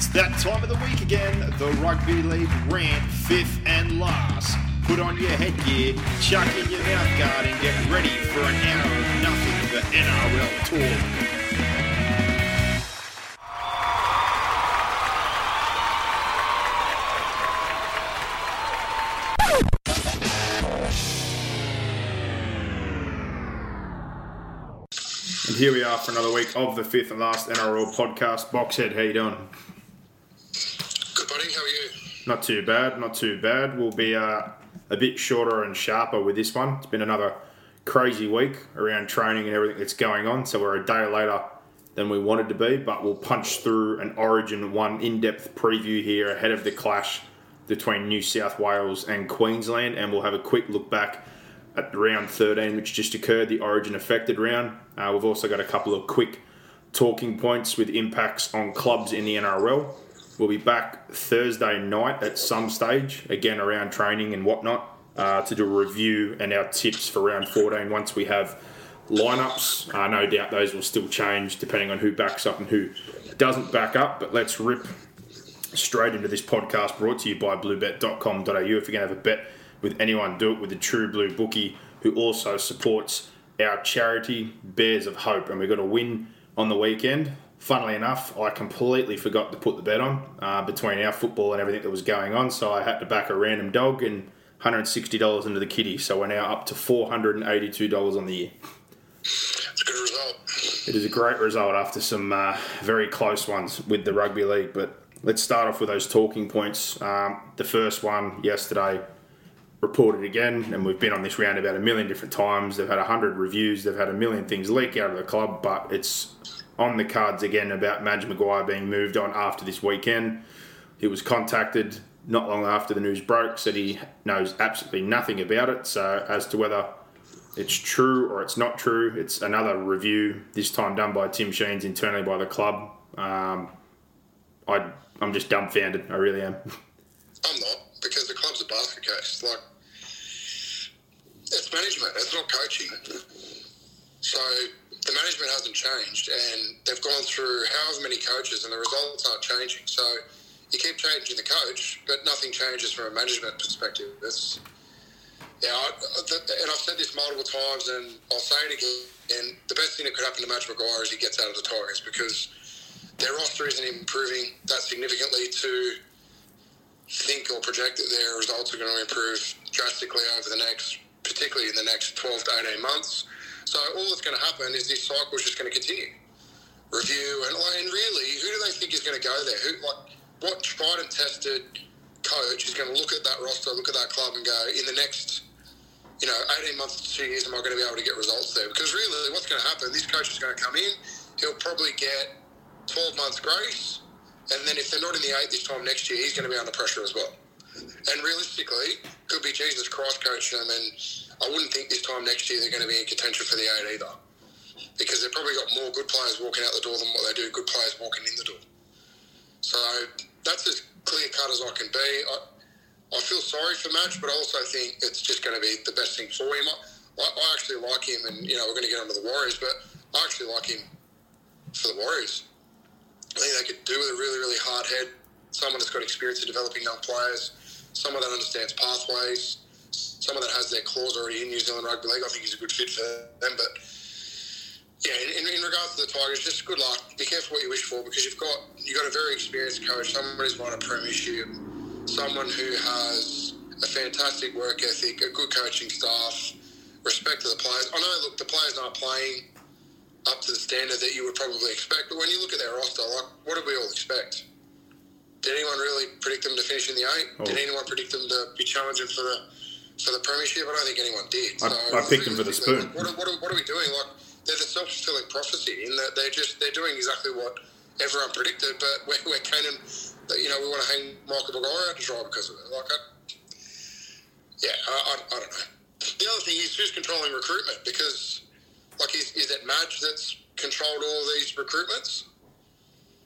It's that time of the week again. The Rugby League rant, fifth and last. Put on your headgear, chuck in your mouth guard, and get ready for an hour of nothing but NRL talk. And here we are for another week of the fifth and last NRL podcast. Boxhead, how you doing? Buddy, how are you? Not too bad, not too bad. We'll be uh, a bit shorter and sharper with this one. It's been another crazy week around training and everything that's going on, so we're a day later than we wanted to be, but we'll punch through an Origin 1 in depth preview here ahead of the clash between New South Wales and Queensland, and we'll have a quick look back at round 13, which just occurred, the Origin affected round. Uh, we've also got a couple of quick talking points with impacts on clubs in the NRL. We'll be back Thursday night at some stage, again around training and whatnot, uh, to do a review and our tips for round 14 once we have lineups. Uh, no doubt those will still change depending on who backs up and who doesn't back up, but let's rip straight into this podcast brought to you by bluebet.com.au. If you're going to have a bet with anyone, do it with the True Blue bookie who also supports our charity, Bears of Hope. And we got a win on the weekend. Funnily enough, I completely forgot to put the bet on uh, between our football and everything that was going on. So I had to back a random dog and $160 into the kitty. So we're now up to $482 on the year. It's a good result. It is a great result after some uh, very close ones with the rugby league. But let's start off with those talking points. Um, the first one yesterday reported again, and we've been on this round about a million different times. They've had a hundred reviews, they've had a million things leak out of the club, but it's on the cards again about Madge Maguire being moved on after this weekend. He was contacted not long after the news broke, said he knows absolutely nothing about it. So as to whether it's true or it's not true, it's another review, this time done by Tim Sheens internally by the club. Um, I, I'm just dumbfounded. I really am. I'm not, because the club's a basket case. Like, it's management, it's not coaching. So the management hasn't changed, and they've gone through however many coaches, and the results aren't changing. So you keep changing the coach, but nothing changes from a management perspective. Yeah, I, and I've said this multiple times, and I'll say it again. And the best thing that could happen to Madge Maguire is he gets out of the Tigers because their roster isn't improving that significantly to think or project that their results are going to improve drastically over the next, particularly in the next 12 to 18 months. So all that's going to happen is this cycle is just going to continue. Review and, oh, and really, who do they think is going to go there? Who like what tried and tested coach is going to look at that roster, look at that club, and go in the next, you know, 18 months to two years, am I going to be able to get results there? Because really, what's going to happen? This coach is going to come in, he'll probably get 12 months grace, and then if they're not in the eight this time next year, he's going to be under pressure as well. And realistically, could be Jesus Christ coaching them, and I wouldn't think this time next year they're going to be in contention for the eight either, because they've probably got more good players walking out the door than what they do good players walking in the door. So that's as clear cut as I can be. I, I feel sorry for Madge, but I also think it's just going to be the best thing for him. I, I actually like him, and you know we're going to get onto the Warriors, but I actually like him for the Warriors. I think they could do with a really, really hard head, someone that's got experience in developing young players, someone that understands pathways, someone that has their claws already in New Zealand Rugby League. I think he's a good fit for them. But yeah, in, in regards to the Tigers, just good luck. Be careful what you wish for because you've got you've got a very experienced coach, someone who's won a premiership, someone who has a fantastic work ethic, a good coaching staff, respect to the players. I know, look, the players aren't playing up to the standard that you would probably expect, but when you look at their roster, like, what did we all expect? Did anyone really predict them to finish in the eight? Oh. Did anyone predict them to be challenging for the for the premiership? I don't think anyone did. I- I picked them for the spoon. What, are- what, are- what are we doing? Like, they're the self fulfilling prophecy in that they're just they're doing exactly what everyone predicted, but we're, we're Canaan, you know, we want to hang Michael Maguire out to dry because of it. Like, I, yeah, I, I, I don't know. The other thing is who's controlling recruitment because, like, is, is it Madge that's controlled all these recruitments,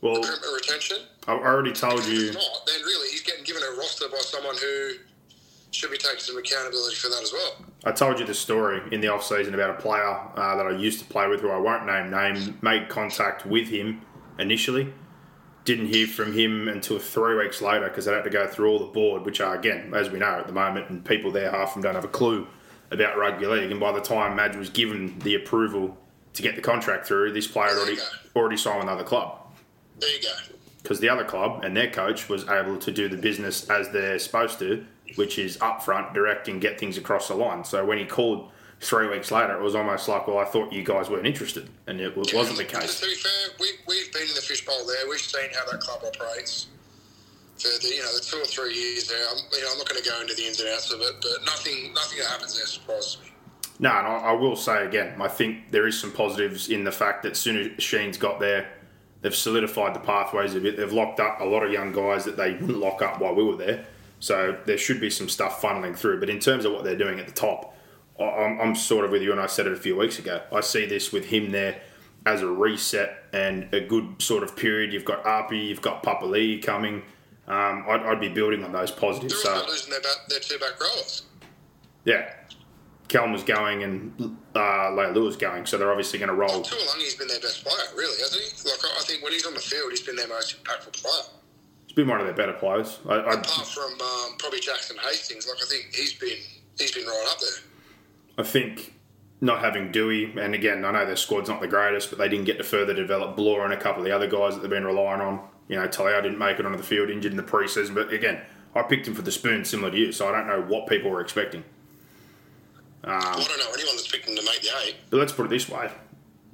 Well, recruitment retention? I already told If you. it's not, then really he's getting given a roster by someone who should be taking some accountability for that as well. I told you the story in the off season about a player uh, that I used to play with, who I won't name name, made contact with him initially. Didn't hear from him until three weeks later because I had to go through all the board, which are again, as we know at the moment, and people there half of them don't have a clue about rugby league. And by the time Madge was given the approval to get the contract through, this player had already already signed with another club There you go. because the other club and their coach was able to do the business as they're supposed to, which is upfront, direct, and get things across the line. So when he called three weeks later, it was almost like, well, I thought you guys weren't interested, and it w- wasn't the case. To be fair, we, we've been in the fishbowl there. We've seen how that club operates for the you know the two or three years there. I'm, you know, I'm not going to go into the ins and outs of it, but nothing nothing that happens there surprises me. No, and I, I will say again, I think there is some positives in the fact that as soon as Sheens got there, they've solidified the pathways a bit. They've locked up a lot of young guys that they wouldn't lock up while we were there. So there should be some stuff funneling through. But in terms of what they're doing at the top, I'm, I'm sort of with you, and I said it a few weeks ago. I see this with him there as a reset and a good sort of period. You've got Api, you've got Papali coming. Um, I'd, I'd be building on those positives. They're So losing their, back, their two back rowers. yeah, Kelm was going and uh, Leilua was going, so they're obviously going to roll. Tuilagi's been their best player, really, hasn't he's on the field, he's been their most impactful player. He's been one of their better players. I, I, Apart from um, probably Jackson Hastings, like I think he's been he's been right up there. I think not having Doueihi, and again, I know their squad's not the greatest, but they didn't get to further develop Bloor and a couple of the other guys that they've been relying on. You know, Talau didn't make it onto the field, injured in the preseason, but again, I picked him for the spoon, similar to you, so I don't know what people were expecting. I don't know anyone that's picked him to make the eight. But let's put it this way.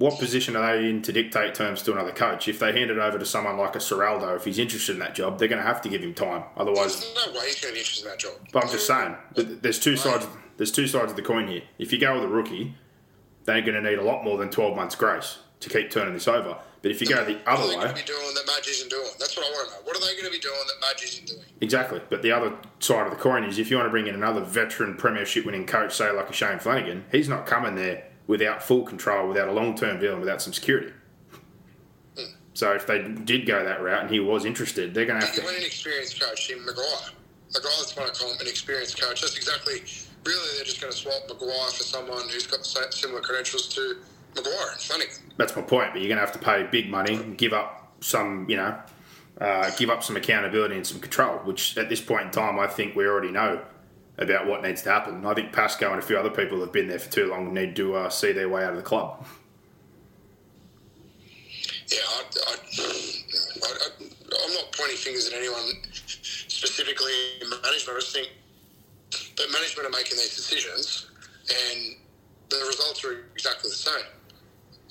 What position are they in to dictate terms to another coach? If they hand it over to someone like a Ciraldo, if he's interested in that job, they're going to have to give him time. Otherwise, There's no way he's going to be interested in that job. But I'm just saying, there's two sides. There's two sides of the coin here. If you go with a rookie, they're going to need a lot more than 12 months grace to keep turning this over. But if you go the What other are they going way, to be doing that Madge isn't doing? That's what I want to know. What are they going to be doing that Madge isn't doing? exactly. But the other side of the coin is if you want to bring in another veteran Premiership winning coach, say like a Shane Flanagan, he's not coming there without full control, without a long term deal, and without some security. So if they did go that route and he was interested, they're going to have to. want an experienced coach. A guy that's want to call him an experienced coach. That's exactly, really, they're just going to swap Maguire for someone who's got similar credentials to and Flanagan. That's my point. But you're going to have to pay big money, give up some, you know, uh, give up some accountability and some control. Which at this point in time, I think we already know about what needs to happen. I think Pascoe and a few other people have been there for too long need to uh, see their way out of the club. Yeah, I, I, I, I'm not pointing fingers at anyone specifically in management. I just think that management are making these decisions and the results are exactly the same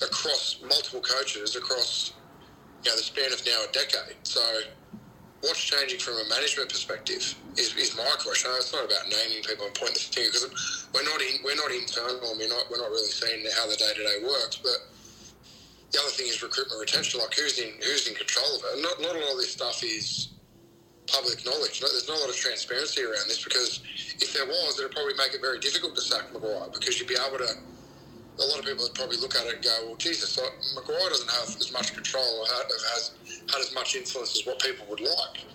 across multiple coaches across you know, the span of now a decade. So, what's changing from a management perspective is, is my question. It's not about naming people and pointing the finger because we're not in, we're not internal. and We're not we're not really seeing how the day to day works, but the other thing is recruitment retention. Like who's in who's in control of it? Not not a lot of this stuff is public knowledge. There's not a lot of transparency around this because if there was, it'd probably make it very difficult to sack Maguire because you'd be able to. A lot of people would probably look at it and go, "Well, Jesus, like, Maguire doesn't have as much control has had as much influence as what people would like."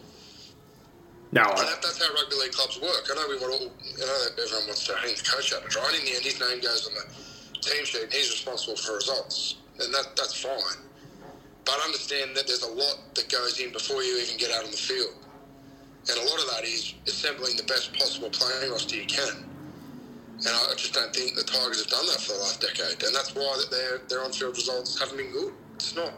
No, I, that, that's how rugby league clubs work. I know we want all, I know everyone wants to hang the coach out to dry, and in the end, his name goes on the team sheet, and he's responsible for results, and that that's fine. But understand that there's a lot that goes in before you even get out on the field, and a lot of that is assembling the best possible playing roster you can. And I just don't think the Tigers have done that for the last decade, and that's why that their their on-field results haven't been good. It's not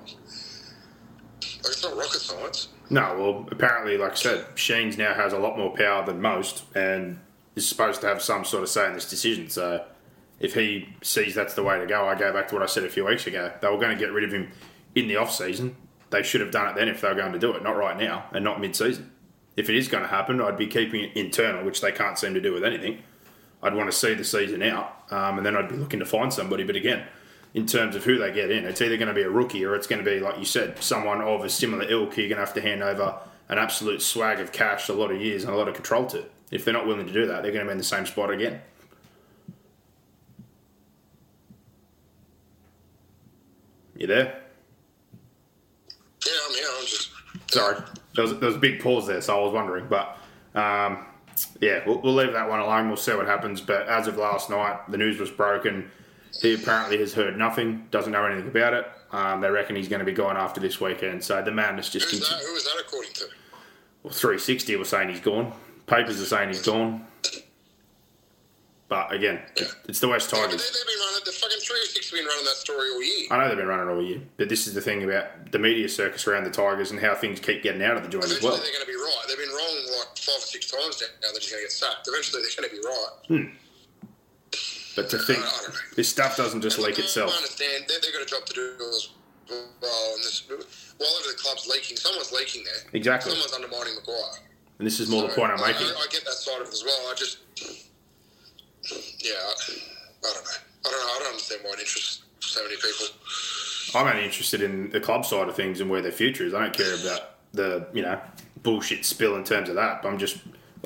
like it's not rocket science. no. Well, apparently, like I said, Sheens now has a lot more power than most, and is supposed to have some sort of say in this decision. So, if he sees that's the way to go, I go back to what I said a few weeks ago. They were going to get rid of him in the off season. They should have done it then if they were going to do it, not right now and not mid season. If it is going to happen, I'd be keeping it internal, which they can't seem to do with anything. I'd want to see the season out, um, and then I'd be looking to find somebody. But again, in terms of who they get in. It's either going to be a rookie or it's going to be, like you said, someone of a similar ilk who you're going to have to hand over an absolute swag of cash, a lot of years, and a lot of control to. If they're not willing to do that, they're going to be in the same spot again. You there? Yeah, I'm here. I'm just. Sorry, there was, there was a big pause there, so I was wondering. But um, yeah, we'll, we'll leave that one alone. We'll see what happens. But as of last night, the news was broken. He apparently has heard nothing, doesn't know anything about it. Um, they reckon he's going to be gone after this weekend. So the madness just Who's that? continues. Who is that according to? Well, 360 were saying he's gone. Papers are saying he's gone. But again, it's the West Yeah, they, Tigers. they've been running the fucking 360 been running that story all year. I know they've been running all year, but this is the thing about the media circus around the Tigers and how things keep getting out of the joint as Eventually well. they're going to be right. They've been wrong like five or six times now. They're just going to get sacked. Eventually they're going to be right. But to think I this stuff doesn't just And leak look, itself. I understand they, they've got a job to do as well. And this, while over the club's leaking, someone's leaking there. Exactly. Someone's undermining Maguire. And this is more the point I'm making. I, I get that side of it as well. I just, yeah, I, I don't know. I don't know. I don't understand why it interests so many people. I'm only interested in the club side of things and where their future is. I don't care about the you know bullshit spill in terms of that. But I'm just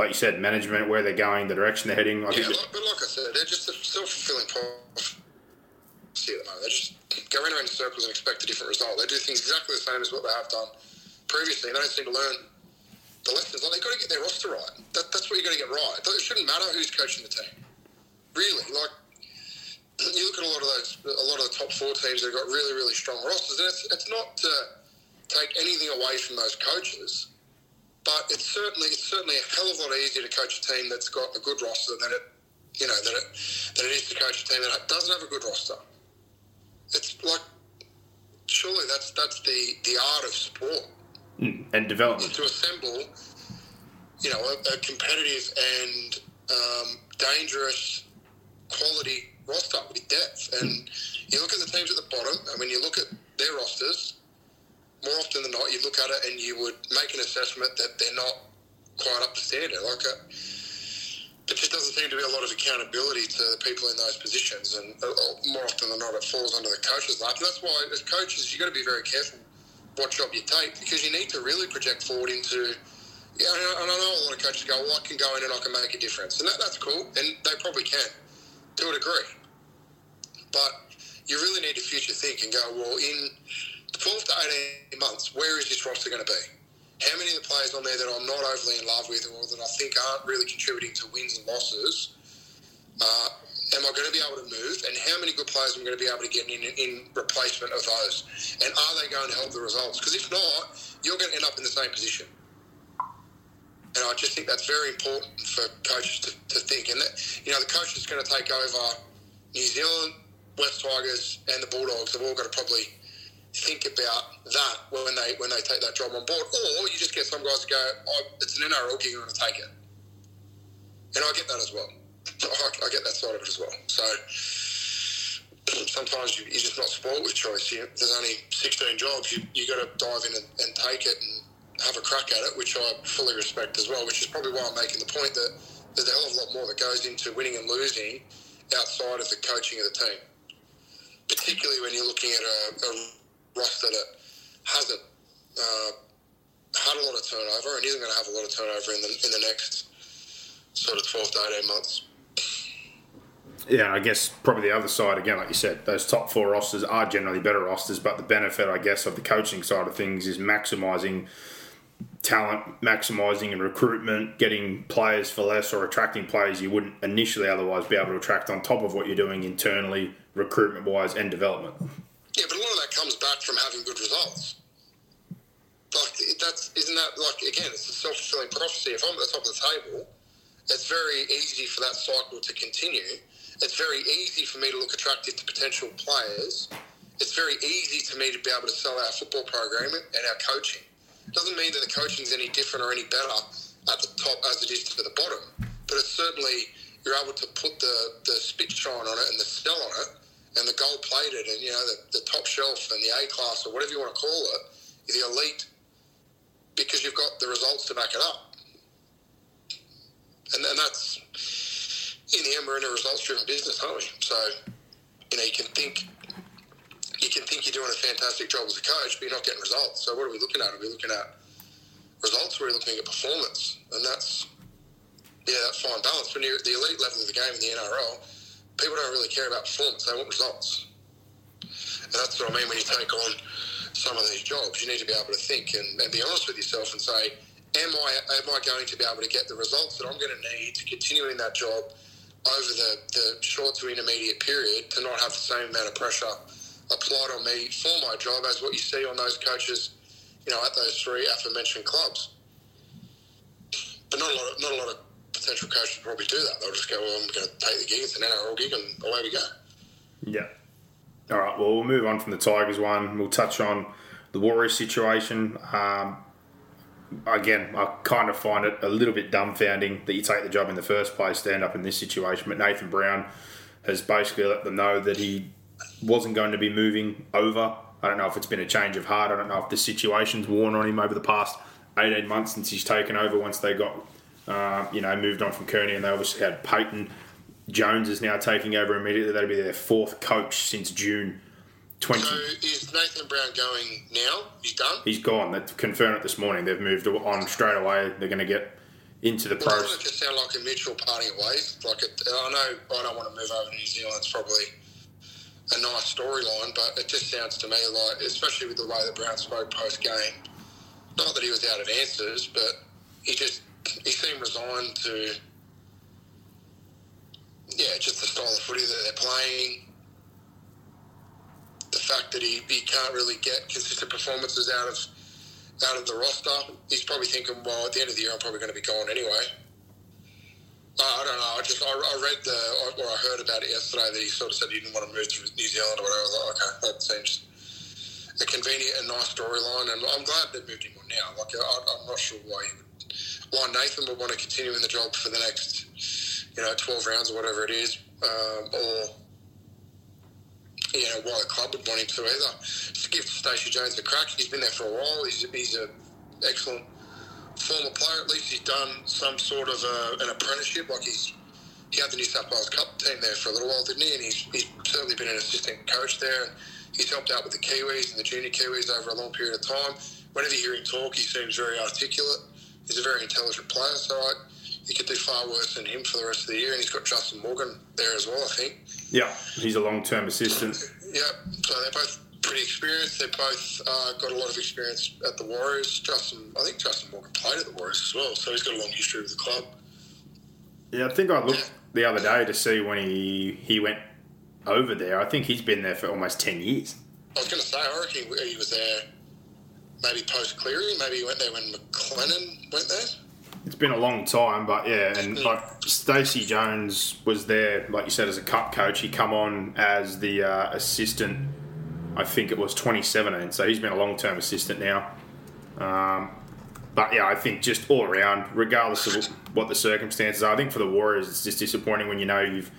like you said, management, where they're going, the direction they're heading. I Yeah, think like, but like I said, they're just a self-fulfilling prophecy at the moment. They just go around in circles and expect a different result. They do things exactly the same as what they have done previously. They don't seem to learn the lessons. Like they've got to get their roster right. That, that's what you've got to get right. It shouldn't matter who's coaching the team. Really, like you look at a lot of those, a lot of the top four teams that have got really, really strong rosters, and it's it's not to take anything away from those coaches. But it's certainly it's certainly a hell of a lot easier to coach a team that's got a good roster than it you know than it than it is to coach a team that doesn't have a good roster. It's like surely that's that's the the art of sport and development. to assemble you know a, a competitive and um, dangerous quality roster with depth. And you look at the teams at the bottom, and when you look at their rosters, more often than not, you look at it and you would make an assessment that they're not quite up to standard. Like, a, there just doesn't seem to be a lot of accountability to the people in those positions, and uh, uh, more often than not, it falls under the coach's lap. And that's why, as coaches, you've got to be very careful what job you take because you need to really project forward into. Yeah, and I know a lot of coaches go, "Well, I can go in and I can make a difference," and that, that's cool, and they probably can to a degree. But you really need to future think and go, well, in 12 to 18 months, where is this roster going to be? How many of the players on there that I'm not overly in love with or that I think aren't really contributing to wins and losses? Uh, am I going to be able to move? And how many good players am I going to be able to get in, in replacement of those? And are they going to help the results? Because if not, you're going to end up in the same position. And I just think that's very important for coaches to, to think. And that, you know, the coach that's going to take over New Zealand, West Tigers, and the Bulldogs have all got to probably think about that when they when they take that job on board. Or you just get some guys to go, oh, it's an NRL gig, I'm going to take it. And I get that as well. I, get that side of it as well. So sometimes you, you're just not spoiled with choice. There's only 16 jobs. You you got to dive in and, and take it and have a crack at it, which I fully respect as well. Which is probably why I'm making the point that there's a hell of a lot more that goes into winning and losing outside of the coaching of the team. Particularly when you're looking at a, a roster that hasn't uh, had a lot of turnover and isn't going to have a lot of turnover in the in the next sort of 12 to 18 months. Yeah, I guess probably the other side again, like you said, those top four rosters are generally better rosters, but the benefit, I guess, of the coaching side of things is maximising talent, maximising and recruitment, getting players for less, or attracting players you wouldn't initially otherwise be able to attract on top of what you're doing internally, recruitment wise, and development. Yeah, but a lot of that comes back from having good results. Like that's isn't that like again, it's a self fulfilling prophecy. If I'm at the top of the table, it's very easy for that cycle to continue. It's very easy for me to look attractive to potential players. It's very easy to me to be able to sell our football program and our coaching. It doesn't mean that the coaching is any different or any better at the top as it is to the bottom, but it's certainly you're able to put the the spit shine on it and the sell on it and the gold plated and you know the, the top shelf and the A class or whatever you want to call it, the elite, because you've got the results to back it up. And, and that's in the end we're in a results driven business, aren't we? So you know you can think you can think you're doing a fantastic job as a coach, but you're not getting results. So what are we looking at? Are we looking at results or are we looking at performance? And that's yeah, that fine balance. When you're at the elite level of the game in the NRL, people don't really care about performance; they want results. And that's what I mean when you take on some of these jobs. You need to be able to think and, and be honest with yourself and say, "Am I am I going to be able to get the results that I'm going to need to continue in that job over the, the short to intermediate period to not have the same amount of pressure applied on me for my job as what you see on those coaches, you know, at those three aforementioned clubs. But not a lot of, not a lot of potential coach coaches probably do that. They'll just go, well, I'm going to take the gig. It's an NRL gig, and away we go. Yeah. All right. Well, we'll move on from the Tigers one. We'll touch on the Warriors situation. Um, again, I kind of find it a little bit dumbfounding that you take the job in the first place to end up in this situation. But Nathan Brown has basically let them know that he wasn't going to be moving over. I don't know if it's been a change of heart. I don't know if the situation's worn on him over the past 18 months since he's taken over once they got, uh, you know, moved on from Kearney and they obviously had Payten. Jones is now taking over immediately. That'll be their fourth coach since June 20. So is Nathan Brown going now? He's done? He's gone. They confirmed it this morning. They've moved on straight away. They're going to get into the Well, doesn't it just sound like a mutual parting of ways? Like, it, I know I don't want to move over to New Zealand. It's probably a nice storyline, but it just sounds to me like, especially with the way that Brown spoke post game, not that he was out of answers, but he just he seemed resigned to, yeah, just the style of footy that they're playing. The fact that he, he can't really get consistent performances out of out of the roster, he's probably thinking, well, at the end of the year, I'm probably going to be gone anyway. Uh, I don't know. I just I, I read the or I heard about it yesterday that he sort of said he didn't want to move to New Zealand or whatever. I was like, okay, that seems a convenient and nice storyline, and I'm glad they've moved him on now. Like I, I'm not sure why he would, why Nathan would want to continue in the job for the next, you know, 12 rounds or whatever it is, um, or you know why the club would want him to either. Just give Stacey Jones a crack. He's been there for a while. He's he's a excellent former player. At least he's done some sort of a, an apprenticeship. Like he's he had the New South Wales Cup team there for a little while, didn't he? And he's, he's certainly been an assistant coach there. And he's helped out with the Kiwis and the junior Kiwis over a long period of time. Whenever you hear him talk, he seems very articulate. He's a very intelligent player. So I, you could do far worse than him for the rest of the year. And he's got Justin Morgan there as well, I think. Yeah, he's a long-term assistant. Yeah, so they're both pretty experienced. They've both uh, got a lot of experience at the Warriors. Justin, I think Justin Morgan played at the Warriors as well, so he's got a long history with the club. Yeah, I think I looked the other day to see when he he went over there. I think he's been there for almost ten years. I was going to say, I reckon he- he was there maybe post Cleary. Maybe he went there when McClennan went there. It's been a long time, but yeah, and like Stacey Jones was there, like you said, as a cup coach. He come on as the uh, assistant. I think it was 2017, so he's been a long-term assistant now. Um, but yeah, I think just all around, regardless of what the circumstances are, I think for the Warriors, it's just disappointing when you know you've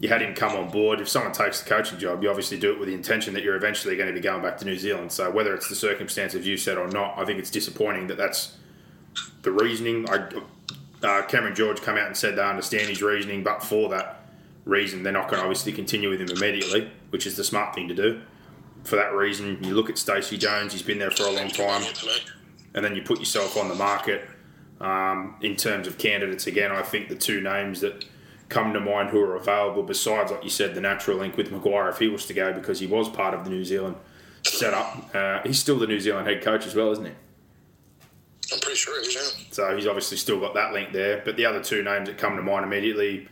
you had him come on board. If someone takes the coaching job, you obviously do it with the intention that you're eventually going to be going back to New Zealand. So whether it's the circumstances you said or not, I think it's disappointing that that's the reasoning. I, uh, Cameron George come out and said they understand his reasoning, but for that reason, they're not going to obviously continue with him immediately, which is the smart thing to do. For that reason, you look at Stacey Jones; he's been there for a long time, and then you put yourself on the market. Um, in terms of candidates, again, I think the two names that come to mind who are available, besides, like you said, the natural link with Maguire, if he was to go, because he was part of the New Zealand setup. Uh, he's still the New Zealand head coach as well, isn't he? I'm pretty sure he is, yeah. So he's obviously still got that link there. But the other two names that come to mind immediately,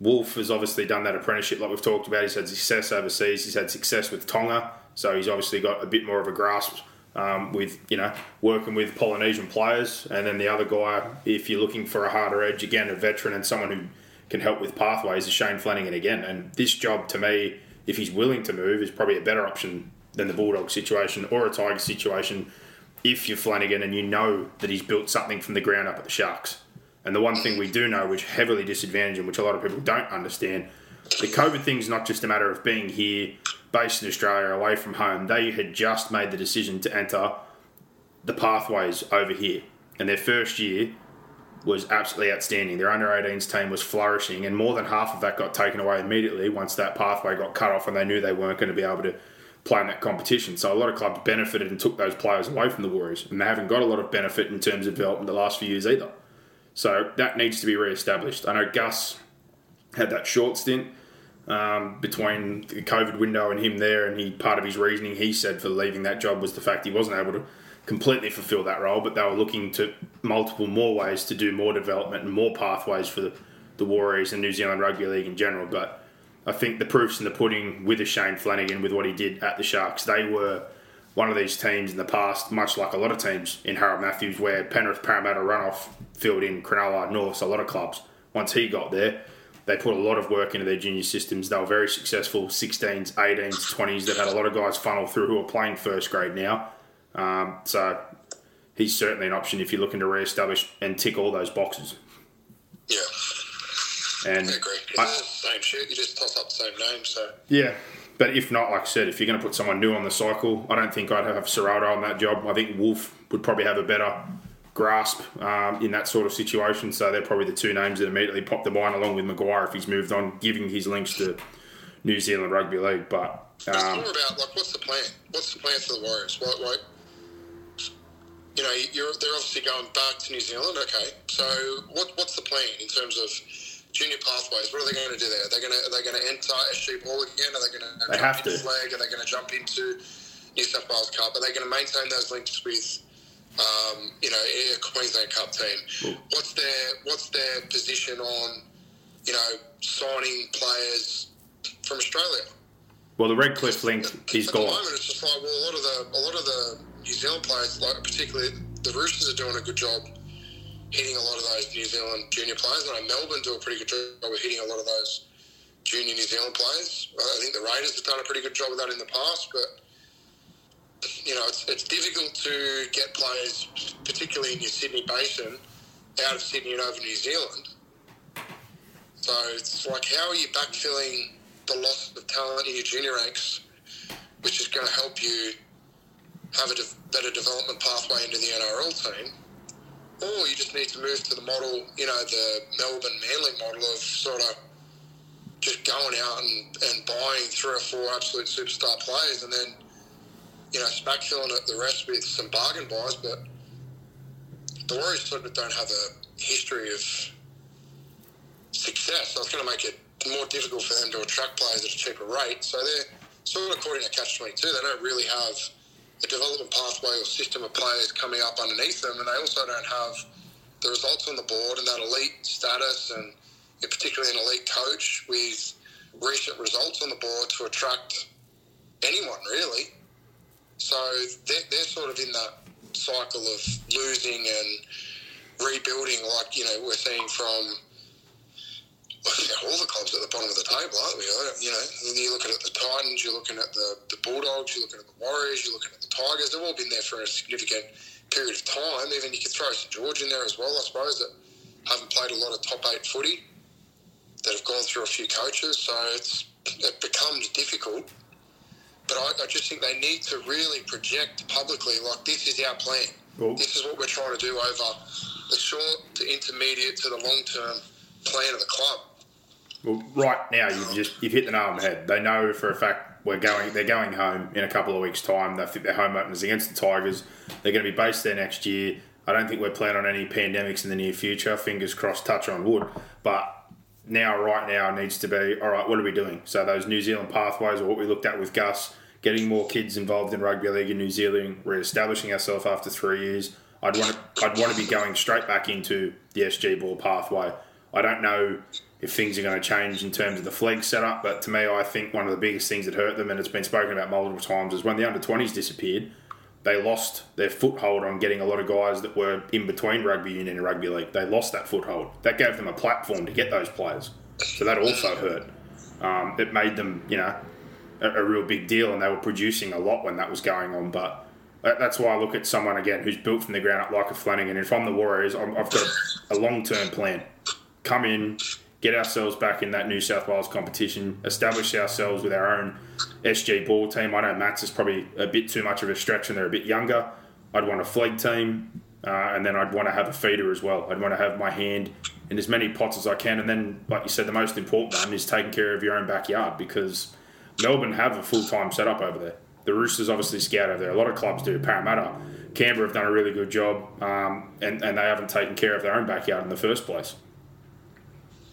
Woolf has obviously done that apprenticeship like we've talked about. He's had success overseas. He's had success with Tonga. So he's obviously got a bit more of a grasp um, with, you know, working with Polynesian players. And then the other guy, if you're looking for a harder edge, again, a veteran and someone who can help with pathways is Shane Flanagan again. And this job, to me, if he's willing to move, is probably a better option than the Bulldog situation or a Tiger situation if you're Flanagan and you know that he's built something from the ground up at the Sharks. And the one thing we do know, which heavily disadvantage and which a lot of people don't understand, the COVID thing's not just a matter of being here, based in Australia, away from home. They had just made the decision to enter the pathways over here. And their first year was absolutely outstanding. Their under 18s team was flourishing, and more than half of that got taken away immediately once that pathway got cut off and they knew they weren't going to be able to play in that competition. So a lot of clubs benefited and took those players away from the Warriors, and they haven't got a lot of benefit in terms of development the last few years either. So that needs to be re-established. I know Gus had that short stint um, between the COVID window and him there, and he part of his reasoning he said for leaving that job was the fact he wasn't able to completely fulfil that role, but they were looking to multiple more ways to do more development and more pathways for the, the Warriors and New Zealand Rugby League in general. But I think the proof's in the pudding with a Shane Flanagan with what he did at the Sharks. They were one of these teams in the past, much like a lot of teams in Harold Matthews, where Penrith, Parramatta, Runoff filled in Cronulla, North, a lot of clubs. Once he got there, they put a lot of work into their junior systems. They were very successful 16s, 18s, 20s that had a lot of guys funnel through who are playing first grade now. Um, so he's certainly an option if you're looking to re-establish and tick all those boxes. Yeah. And I agree. I- same shit. You just toss up the same name. So Yeah, but if not, like I said, if you're going to put someone new on the cycle, I don't think I'd have Ciraldo on that job. I think Woolf would probably have a better grasp um, in that sort of situation. So they're probably the two names that immediately pop the mind, along with Maguire if he's moved on, giving his links to New Zealand Rugby League. But it's um, more about like what's the plan? What's the plan for the Warriors? What, what you know, you're they're obviously going back to New Zealand. Okay, so what what's the plan in terms of junior pathways? What are they going to do there? Are they going to are they going to enter SG Ball again? Are they going to They jump have into to. Flegg? Are they going to jump into New South Wales Cup? Are they going to maintain those links with? Um, you know, a Queensland Cup team. What's their What's their position on, you know, signing players from Australia? well, the Redcliffe link is At the gone. moment, it's just like well, a lot of the a lot of the New Zealand players, like particularly the Roosters, are doing a good job hitting a lot of those New Zealand junior players. I know Melbourne do a pretty good job of hitting a lot of those junior New Zealand players. I think the Raiders have done a pretty good job of that in the past, but. You know, it's, it's difficult to get players, particularly in your Sydney Basin, out of Sydney and over New Zealand. So it's like, how are you backfilling the loss of talent in your junior ranks, which is going to help you have a de- better development pathway into the NRL team? Or you just need to move to the model, you know, the Melbourne Manly model of sort of just going out and, and buying three or four absolute superstar players and then, you know, backfilling it the rest with some bargain buys. But the Warriors sort of don't have a history of success. So it's going to make it more difficult for them to attract players at a cheaper rate. So they're sort of caught a catch 22. They don't really have a development pathway or system of players coming up underneath them, and they also don't have the results on the board and that elite status and particularly an elite coach with recent results on the board to attract anyone really. So they're, they're sort of in that cycle of losing and rebuilding, like you know we're seeing from all the clubs at the bottom of the table, aren't we? You know, you're looking at the Titans, you're looking at the, the Bulldogs, you're looking at the Warriors, you're looking at the Tigers. They've all been there for a significant period of time. Even you could throw St George in there as well, I suppose, that haven't played a lot of top eight footy, that have gone through a few coaches. So it's it becomes difficult. But I, I just think they need to really project publicly, like this is our plan. Well- this is what we're trying to do over the short to intermediate to the long term plan of the club. Well, right now you've just you've hit the nail on the head. They know for a fact we're going. They're going home in a couple of weeks' time. They think their home openers against the Tigers. They're going to be based there next year. I don't think we're planning on any pandemics in the near future. Fingers crossed. Touch on wood. But now, right now, needs to be all right. What are we doing? So those New Zealand pathways, or what we looked at with Gus, getting more kids involved in rugby league in New Zealand, re-establishing ourselves after three years. I'd want to, I'd want to be going straight back into the SG ball pathway. I don't know if things are going to change in terms of the Flegg setup, but to me, I think one of the biggest things that hurt them, and it's been spoken about multiple times, is when the under 20s disappeared, they lost their foothold on getting a lot of guys that were in between rugby union and rugby league. They lost that foothold. That gave them a platform to get those players. So that also hurt. Um, it made them, you know, a, a real big deal, and they were producing a lot when that was going on. But that, that's why I look at someone again who's built from the ground up like a Flanagan. And if I'm the Warriors, I'm, I've got a long term plan. Come in, get ourselves back in that New South Wales competition, establish ourselves with our own SG ball team. I know Matt's is probably a bit too much of a stretch, and they're a bit younger. I'd want a Flegg team, uh, and then I'd want to have a feeder as well. I'd want to have my hand in as many pots as I can, and then, like you said, the most important one is taking care of your own backyard because Melbourne have a full time setup over there. The Roosters obviously scout over there. A lot of clubs do. Parramatta, Canberra have done a really good job, um, and, and they haven't taken care of their own backyard in the first place.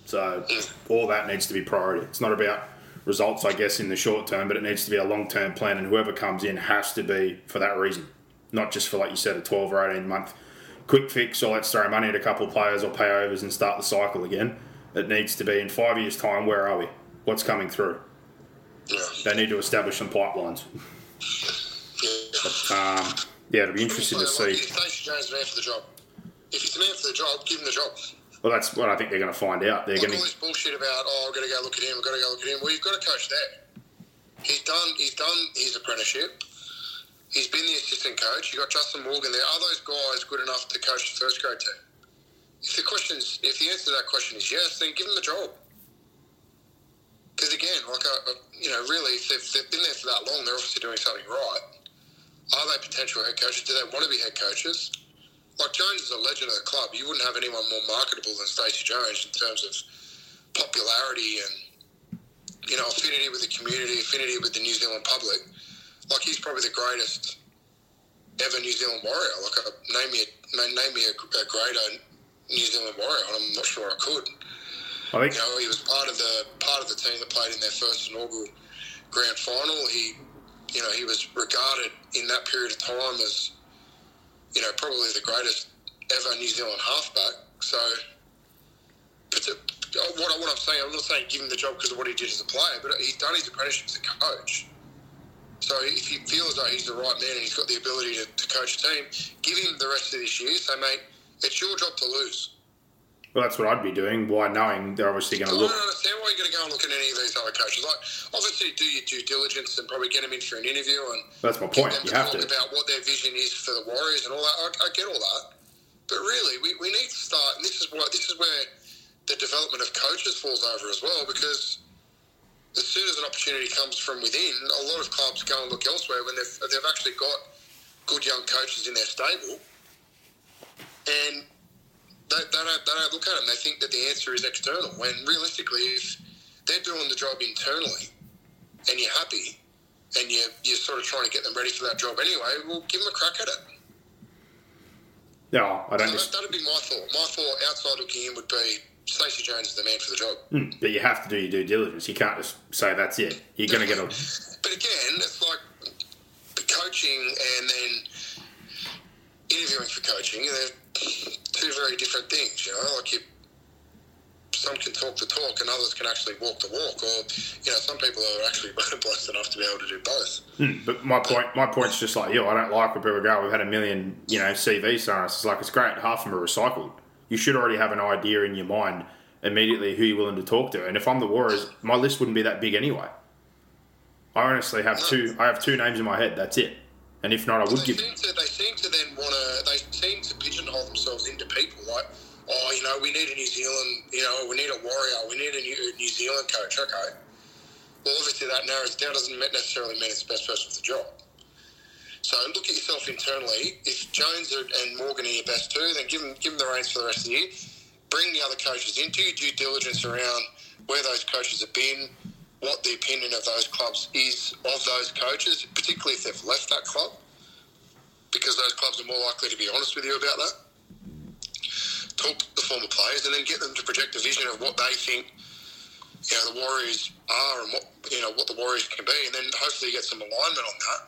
So all that needs to be priority. It's not about results, I guess, in the short term, but it needs to be a long term plan, and whoever comes in has to be for that reason, not just for, like you said, a 12 or 18 month quick fix or let's throw money at a couple of players or pay overs and start the cycle again. It needs to be in five years' time, where are we? What's coming through? Yeah. They need to establish some pipelines. But, um, yeah, it'll be interesting to see. If Stacey Jones man for the job. If he's the man for the job, give him the job. Well, that's what I think they're going to find out. They're going to all this bullshit about, oh, I've got to go look at him, I've got to go look at him. Well, you've got a coach that. He's done. He's done his apprenticeship. He's been the assistant coach. You got Justin Morgan there. Are those guys good enough to coach the first grade team? If the questions, if the answer to that question is yes, then give them the job. Because again, like uh, uh, you know, really, if they've, they've been there for that long, they're obviously doing something right. Are they potential head coaches? Do they want to be head coaches? Like Jones is a legend of the club. You wouldn't have anyone more marketable than Stacey Jones in terms of popularity and you know affinity with the community, affinity with the New Zealand public. Like he's probably the greatest ever New Zealand warrior. Like uh, name me, a, name me a, a greater New Zealand warrior, and I'm not sure I could. I think You know, he was part of the part of the team that played in their first inaugural grand final. He, you know, he was regarded in that period of time as, you know, probably the greatest ever New Zealand halfback. So, what, what I'm saying, I'm not saying give him the job because of what he did as a player, but he's done his apprenticeship as a coach. So if he feels like he's the right man and he's got the ability to, to coach a team, give him the rest of this year. So, mate, it's your job to lose. Well, that's what I'd be doing. Why knowing they're obviously going to look. I don't understand why you're going to go and look at any of these other coaches. Like, obviously, do your due diligence and probably get them in for an interview and That's my point. You to have talk to. about what their vision is for the Warriors and all that. I, I get all that, but really, we, we need to start. And this is what this is where the development of coaches falls over as well because. As soon as an opportunity comes from within, a lot of clubs go and look elsewhere when they've, they've actually got good young coaches in their stable, and they, they, don't, they don't look at them. They think that the answer is external. When realistically, if they're doing the job internally and you're happy and you're, you're sort of trying to get them ready for that job anyway, well, give them a crack at it. No, I don't. So that, that'd be my thought. My thought outside looking in would be Stacey Jones is the man for the job. Hmm, but you have to do your due diligence. You can't just say that's it. You're going to get a. But again, it's like coaching and then interviewing for coaching. They're two very different things, you know. Like you, some can talk the talk, and others can actually walk the walk. Or you know, some people are actually blessed enough to be able to do both. Hmm, But my point, my point's just like you. I don't like when people go. We've had a million, you know, CVs on. It's like it's great. Half of them are recycled. You should already have an idea in your mind immediately who you're willing to talk to. And if I'm the Warriors, my list wouldn't be that big anyway. I honestly have two. I have two names in my head. That's it. And if not, I would They give. seem to they seem to then want to they seem to pigeonhole themselves into people like. Oh, you know, we need a New Zealand, you know, we need a warrior, we need a New, New Zealand coach. Okay. Well, obviously that narrows down doesn't necessarily mean it's the best person for the job. So look at yourself internally. If Jones and Morgan are your best two, then give them, give them the reins for the rest of the year. Bring the other coaches into your due diligence around where those coaches have been, what the opinion of those clubs is of those coaches, particularly if they've left that club, because those clubs are more likely to be honest with you about that. Talk to the former players and then get them to project a vision of what they think you know, the Warriors are and what you know what the Warriors can be, and then hopefully you get some alignment on that.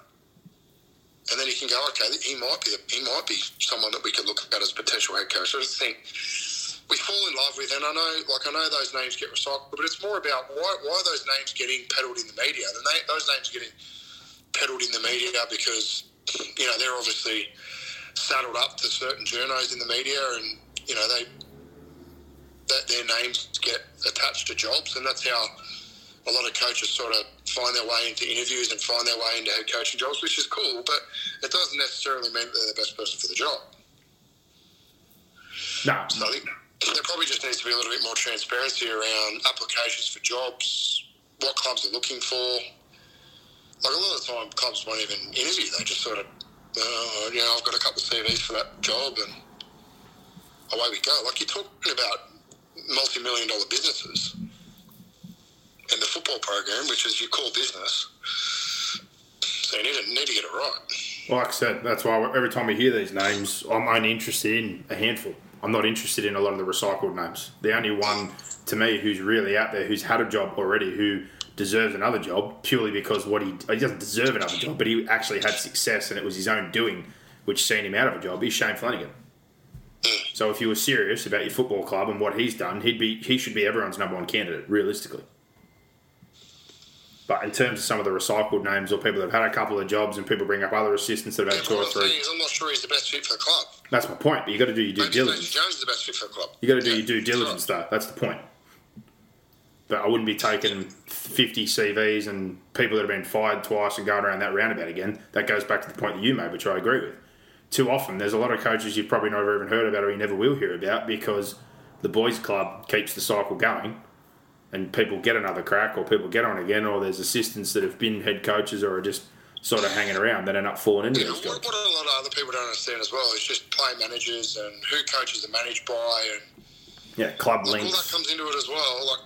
And then you can go, okay, he might be he might be someone that we could look at as potential head coach. I just think we fall in love with, and I know, like I know those names get recycled, but it's more about why why are those names getting peddled in the media? And they, those names are getting peddled in the media because you know they're obviously saddled up to certain journos in the media, and you know they that their names get attached to jobs, and that's how a lot of coaches sort of find their way into interviews and find their way into head coaching jobs, which is cool, but it doesn't necessarily mean that they're the best person for the job. No, So I think there probably just needs to be a little bit more transparency around applications for jobs, what clubs are looking for. Like a lot of the time, clubs won't even interview; they just sort of, uh, you know, I've got a couple of CVs for that job, and away we go. Like you're talking about multi-million dollar businesses, and the football program, which is your core business. So you need to need to get it right. Like I said, that's why every time we hear these names, I'm only interested in a handful. I'm not interested in a lot of the recycled names. The only one to me who's really out there, who's had a job already, who deserves another job purely because what he he doesn't deserve another job, but he actually had success and it was his own doing which seen him out of a job. Is Shane Flanagan. So if you were serious about your football club and what he's done, he'd be he should be everyone's number one candidate, realistically. But in terms of some of the recycled names or people that have had a couple of jobs and people bring up other assistants that have had two or Well, the thing three, I'm not sure he's the best fit for the club. That's my point. But you got to do your due diligence. Jones is the best fit for the club. You got to do Yeah. your due diligence, though. That's the point. But I wouldn't be taking 50 CVs and people that have been fired twice and going around that roundabout again. That goes back to the point that you made, which I agree with. Too often, there's a lot of coaches you've probably never even heard about or you never will hear about because the boys' club keeps the cycle going and people get another crack or people get on again or there's assistants that have been head coaches or are just sort of hanging around that end up falling into Yeah, those what, jobs. what a lot of other people don't understand as well is just play managers and who coaches are managed by and Yeah, club links. all that comes into it as well. Like,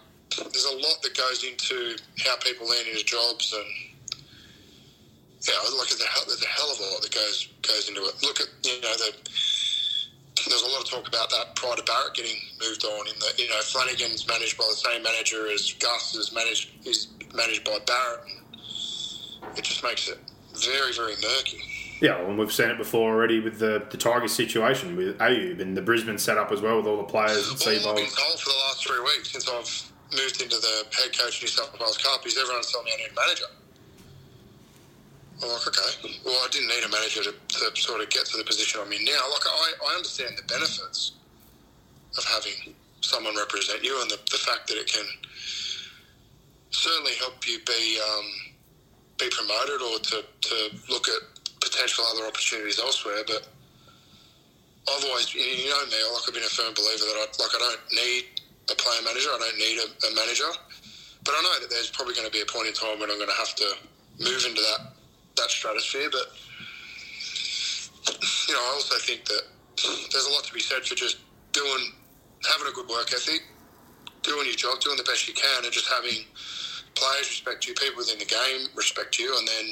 there's a lot that goes into how people land into jobs, and yeah, like there's a hell, there's a hell of a lot that goes goes into it. Look at you know the. There's a lot of talk about that prior to Barrett getting moved on. In that you know Flanagan's managed by the same manager as Gus is managed is managed by Barrett. And it just makes it very very murky. Yeah, well, and we've seen it before already with the, the Tigers situation with Ayub and the Brisbane setup as well with all the players and All I've been told for the last three weeks since I've moved into the head coach of New South Wales Cup is everyone's telling me I need a manager. I'm like, okay, well, I didn't need a manager to, to sort of get to the position I'm in now. Like, I, I understand the benefits of having someone represent you and the, the fact that it can certainly help you be um, be promoted or to, to look at potential other opportunities elsewhere. But I've always, you know me, like I've been a firm believer that I like I don't need a player manager, I don't need a, a manager, but I know that there's probably going to be a point in time when I'm going to have to move into that that stratosphere. But you know, I also think that there's a lot to be said for just doing, having a good work ethic, doing your job, doing the best you can, and just having players respect you, people within the game respect you, and then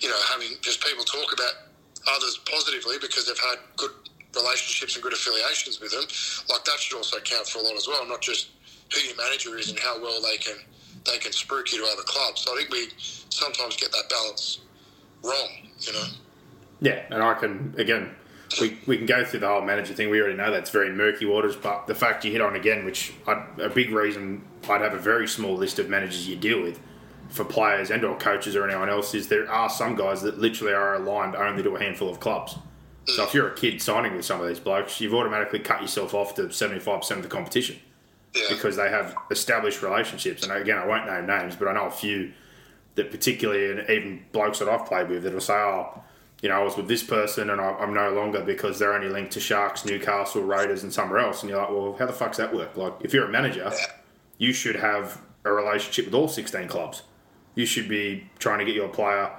you know having just people talk about others positively because they've had good relationships and good affiliations with them. Like that should also count for a lot as well, not just who your manager is and how well they can they can spruik you to other clubs. So I think we sometimes get that balance wrong. You know. Yeah, and I can again, we, we can go through the whole manager thing. We already know that's very murky waters, but the fact you hit on again, which I, a big reason I'd have a very small list of managers you deal with for players and or coaches or anyone else is there are some guys that literally are aligned only to a handful of clubs. So if you're a kid signing with some of these blokes, you've automatically cut yourself off to seventy five percent of the competition Yeah. because they have established relationships. And again, I won't name names, but I know a few that particularly, and even blokes that I've played with, that'll say, "Oh, you know, I was with this person, and I, I'm no longer because they're only linked to Sharks, Newcastle, Raiders, and somewhere else." And you're like, "Well, how the fuck's that work?" Like, if you're a manager, you should have a relationship with all 16 clubs. You should be trying to get your player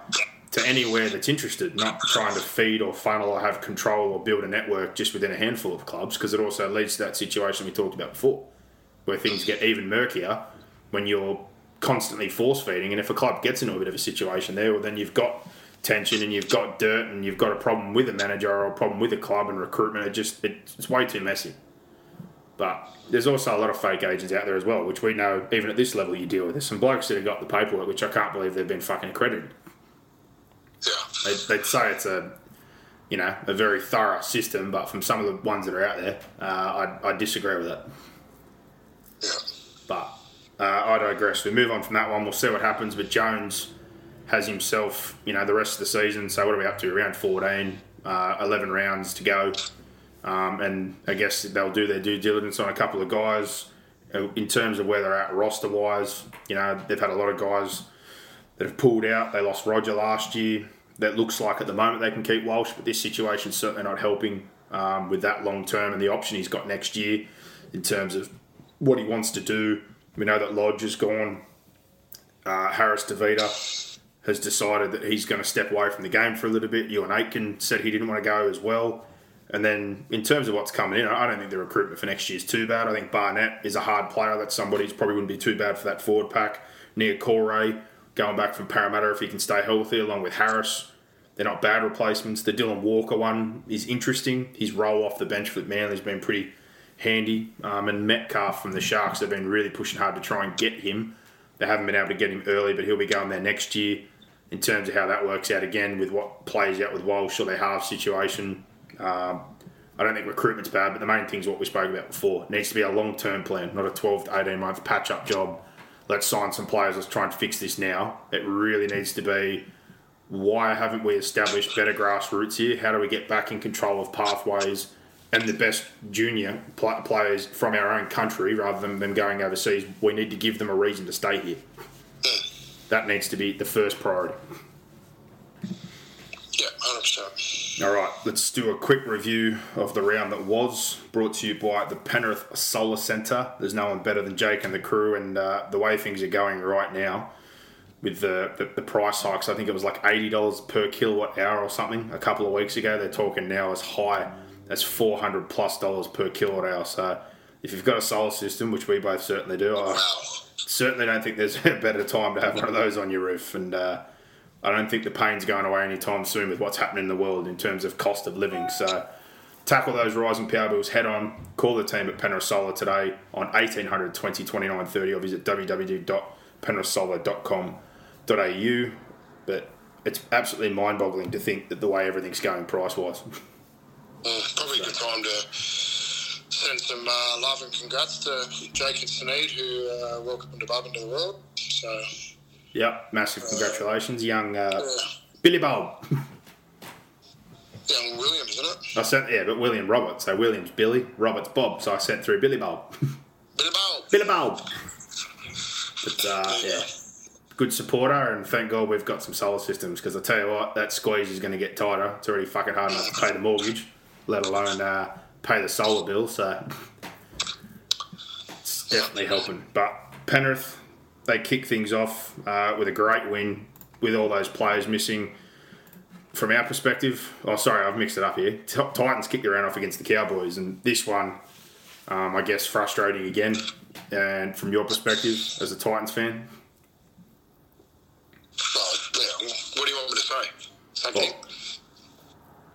to anywhere that's interested, not trying to feed or funnel or have control or build a network just within a handful of clubs, because it also leads to that situation we talked about before, where things get even murkier when you're constantly force feeding. And if a club gets into a bit of a situation there, well, then you've got tension and you've got dirt and you've got a problem with a manager or a problem with a club and recruitment. It just it, it's way too messy. But there's also a lot of fake agents out there as well, which we know even at this level you deal with. There's some blokes that have got the paperwork, which I can't believe they've been fucking accredited. Yeah. They'd, they'd say it's a, you know, a very thorough system, but from some of the ones that are out there, uh, I, I disagree with it. Yeah. But uh, I digress. We move on from that one. We'll see what happens. But Jones has himself, you know, the rest of the season. So what are we up to? Around 14, uh, 11 rounds to go. Um, and I guess they'll do their due diligence on a couple of guys Uh, in terms of where they're at roster wise. You know, they've had a lot of guys that have pulled out. They lost Roger last year. That looks like at the moment they can keep Walsh, but this situation's certainly not helping um, with that long term and the option he's got next year in terms of what he wants to do. We know that Lodge is gone. Uh, Harris DeVita has decided that he's going to step away from the game for a little bit. Euan Aitken said he didn't want to go as well. And then in terms of what's coming in, I don't think the recruitment for next year is too bad. I think Barnett is a hard player. That's somebody who probably wouldn't be too bad for that forward pack. Niukore, going back from Parramatta if he can stay healthy, along with Harris. They're not bad replacements. The Dylan Walker one is interesting. His role off the bench with Manly's been pretty handy. Um, and Metcalf from the Sharks have been really pushing hard to try and get him. They haven't been able to get him early, but he'll be going there next year. In terms of how that works out again with what plays out with Walsh or their half situation, um, I don't think recruitment's bad, but the main thing is what we spoke about before. It needs to be a long term plan, not a 12 to 18 month patch up job. Let's sign some players, let's try and fix this now. It really needs to be why haven't we established better grassroots here? How do we get back in control of pathways and the best junior pl- players from our own country rather than them going overseas? We need to give them a reason to stay here. That needs to be the first priority. Yeah, hundred percent. All right, let's do a quick review of the round that was brought to you by the Penrith Solar Centre. There's no one better than Jake and the crew, and uh, the way things are going right now with the, the, the price hikes, I think it was like $80 per kilowatt hour or something a couple of weeks ago. They're talking now as high as 400 plus dollars per kilowatt hour. So if you've got a solar system, which we both certainly do, I certainly don't think there's a better time to have one of those on your roof. And uh, I don't think the pain's going away anytime soon with what's happening in the world in terms of cost of living. So tackle those rising power bills head on. Call the team at Penrith Solar today on 1800 20 29 30 or visit www.penrithsolar.com.au. But it's absolutely mind boggling to think that the way everything's going price wise. Mm, probably a good time to send some uh, love and congrats to Jake and who uh, welcomed above into the world. So, Yep, massive congratulations. Young uh. Billy Bob. Young Williams, isn't it? I sent, yeah, but William Roberts. So William's Billy, Roberts Bob. So I sent through Billy Bob. Billy Bowl. Billy Bob. But uh, yeah, good supporter, and thank God we've got some solar systems because I tell you what, that squeeze is going to get tighter. It's already fucking hard enough to pay the mortgage, let alone uh, pay the solar bill. So it's definitely helping. But Penrith, they kick things off uh, with a great win with all those players missing. From our perspective, oh sorry, I've mixed it up here. T- Titans kicked their round off against the Cowboys, and this one um, I guess frustrating again. And from your perspective as a Titans fan, Well, yeah, what do you want me to say? Same well, thing.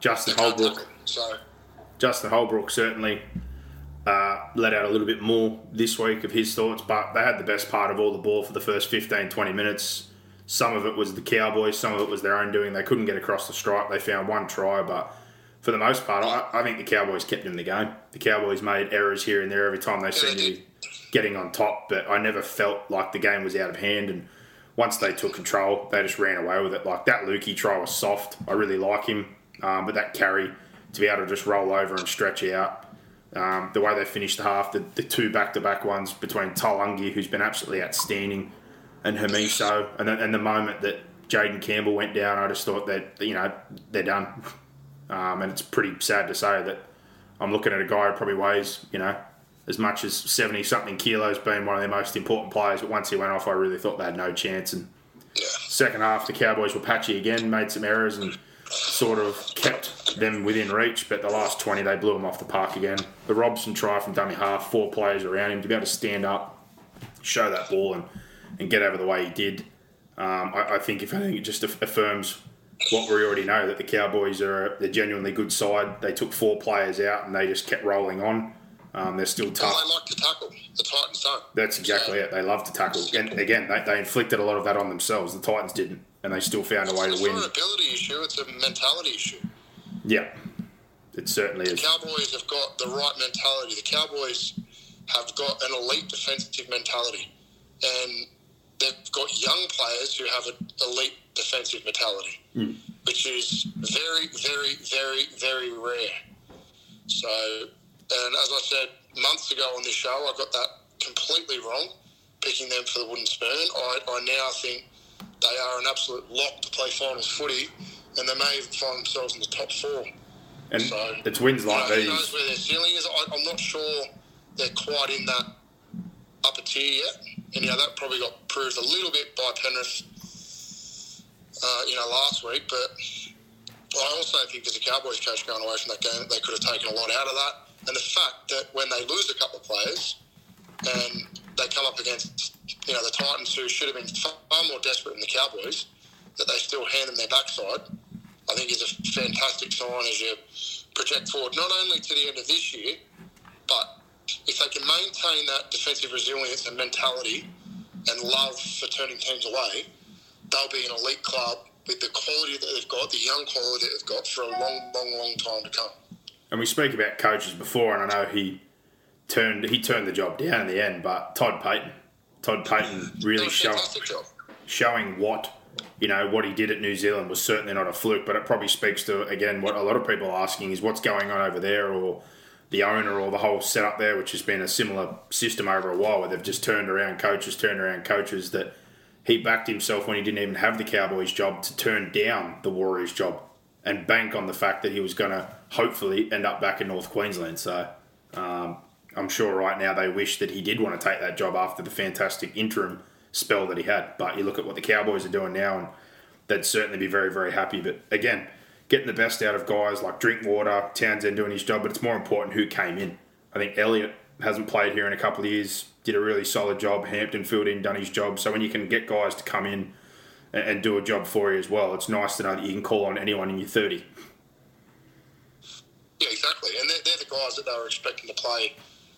Justin Holbrook. So, Justin Holbrook certainly uh, let out a little bit more this week of his thoughts, but they had the best part of all the ball for the first 15, 20 minutes. Some of it was the Cowboys, some of it was their own doing. They couldn't get across the stripe. They found one try, but for the most part, I, I think the Cowboys kept in the game. The Cowboys made errors here and there every time they seemed to be getting on top, but I never felt like the game was out of hand. And once they took control, they just ran away with it. Like that Luki try was soft. I really like him, um, but that carry to be able to just roll over and stretch out. Um, the way they finished the half, the, the two back-to-back ones between Taulagi, who's been absolutely outstanding, and Hamiso, and, then- and the moment that Jayden Campbell went down, I just thought that you know they're done. Um, and it's pretty sad to say that I'm looking at a guy who probably weighs you know as much as 70 something kilos, being one of their most important players. But once he went off, I really thought they had no chance. And second half, the Cowboys were patchy again, made some errors, and sort of kept them within reach. But the last 20, they blew them off the park again. The Robson try from dummy half, four players around him to be able to stand up, show that ball, and, and get over the way he did. Um, I, I think if anything, it just affirms what we already know that the Cowboys are a, genuinely good side. They took four players out and they just kept rolling on. Um, they're still tough. they like to tackle. The Titans don't. That's exactly it. They love to tackle. And again, they, they inflicted a lot of that on themselves. The Titans didn't, and they still found a way to It's win. not an ability issue, it's a mentality issue. Yeah, it certainly is. The Cowboys have got the right mentality. The Cowboys have got an elite defensive mentality, and they've got young players who have an elite defensive mentality, hmm. which is very, very, very, very rare. So, and as I said months ago on this show, I got that completely wrong, picking them for the wooden spoon. I, I now think they are an absolute lock to play finals footy, and they may even find themselves in the top four. And So, it's wins like you know, Who knows these. where their ceiling is? I, I'm not sure they're quite in that upper tier yet. And, you know, that probably got proved a little bit by Penrith, uh, you know, last week. But I also think as a Cowboys coach going away from that game, they could have taken a lot out of that. And the fact that when they lose a couple of players and they come up against you know the Titans, who should have been far more desperate than the Cowboys, that they still hand them their backside. I think is a fantastic sign as you project forward, not only to the end of this year, but if they can maintain that defensive resilience and mentality and love for turning teams away, they'll be an elite club with the quality that they've got, the young quality that they've got for a long, long, long time to come. And we speak about coaches before, and I know he turned he turned the job down in the end, but Todd Payten, Todd Payten really showing showing what you know what he did at New Zealand was certainly not a fluke, but it probably speaks to again what a lot of people are asking is what's going on over there, or the owner, or the whole setup there, which has been a similar system over a while, where they've just turned around coaches, turned around coaches that he backed himself when he didn't even have the Cowboys job to turn down the Warriors job and bank on the fact that he was going to hopefully end up back in North Queensland. So um, I'm sure right now they wish that he did want to take that job after the fantastic interim spell that he had. But you look at what the Cowboys are doing now, and they'd certainly be very, very happy. But again, getting the best out of guys like Drinkwater, Townsend doing his job, but it's more important who came in. I think Elliott hasn't played here in a couple of years, did a really solid job. Hampton filled in, done his job. So when you can get guys to come in and, and do a job for you as well, it's nice to know that you can call on anyone in your 30. Yeah, exactly. And they're, they're the guys that they were expecting to play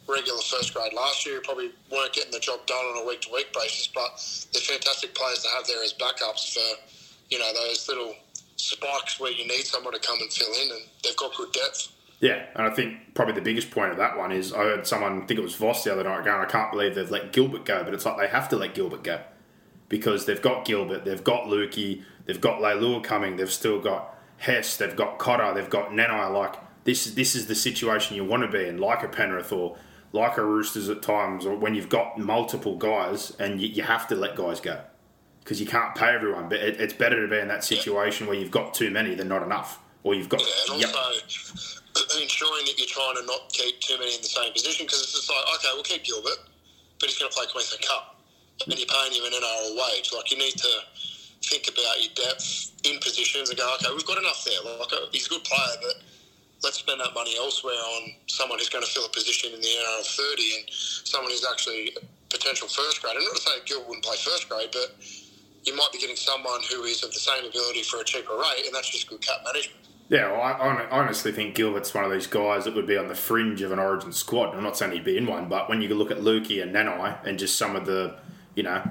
regular first grade last year. Probably weren't getting the job done on a week to week basis, but they're fantastic players to have there as backups for, you know, those little spikes where you need someone to come and fill in, and they've got good depth. Yeah, and I think probably the biggest point of that one is I heard someone, I think it was Voss the other night, going, I can't believe they've let Gilbert go, but it's like they have to let Gilbert go because they've got Gilbert, they've got Luki, they've got Leilua coming, they've still got Hess, they've got Cotter, they've got Nanai. Like this, this is the situation you want to be in, like a Penrith or like a Roosters at times, or when you've got multiple guys and you, you have to let guys go because you can't pay everyone. But it, it's better to be in that situation where you've got too many than not enough, or you've got. Yeah, and yep. also ensuring that you're trying to not keep too many in the same position because it's just like, okay, we'll keep Gilbert, but he's going to play Queensland Cup, and you're paying him an NRL wage. Like you need to think about your depth in positions and go, okay, we've got enough there. Like uh, he's a good player, but let's spend that money elsewhere on someone who's going to fill a position in the NRL 30 and someone who's actually potential first grade. I'm not to say Gilbert wouldn't play first grade, but you might be getting someone who is of the same ability for a cheaper rate, and that's just good cap management. Yeah, well, I, I honestly think Gilbert's one of these guys that would be on the fringe of an Origin squad. I'm not saying he'd be in one, but when you look at Luki and Nanai and just some of the, you know,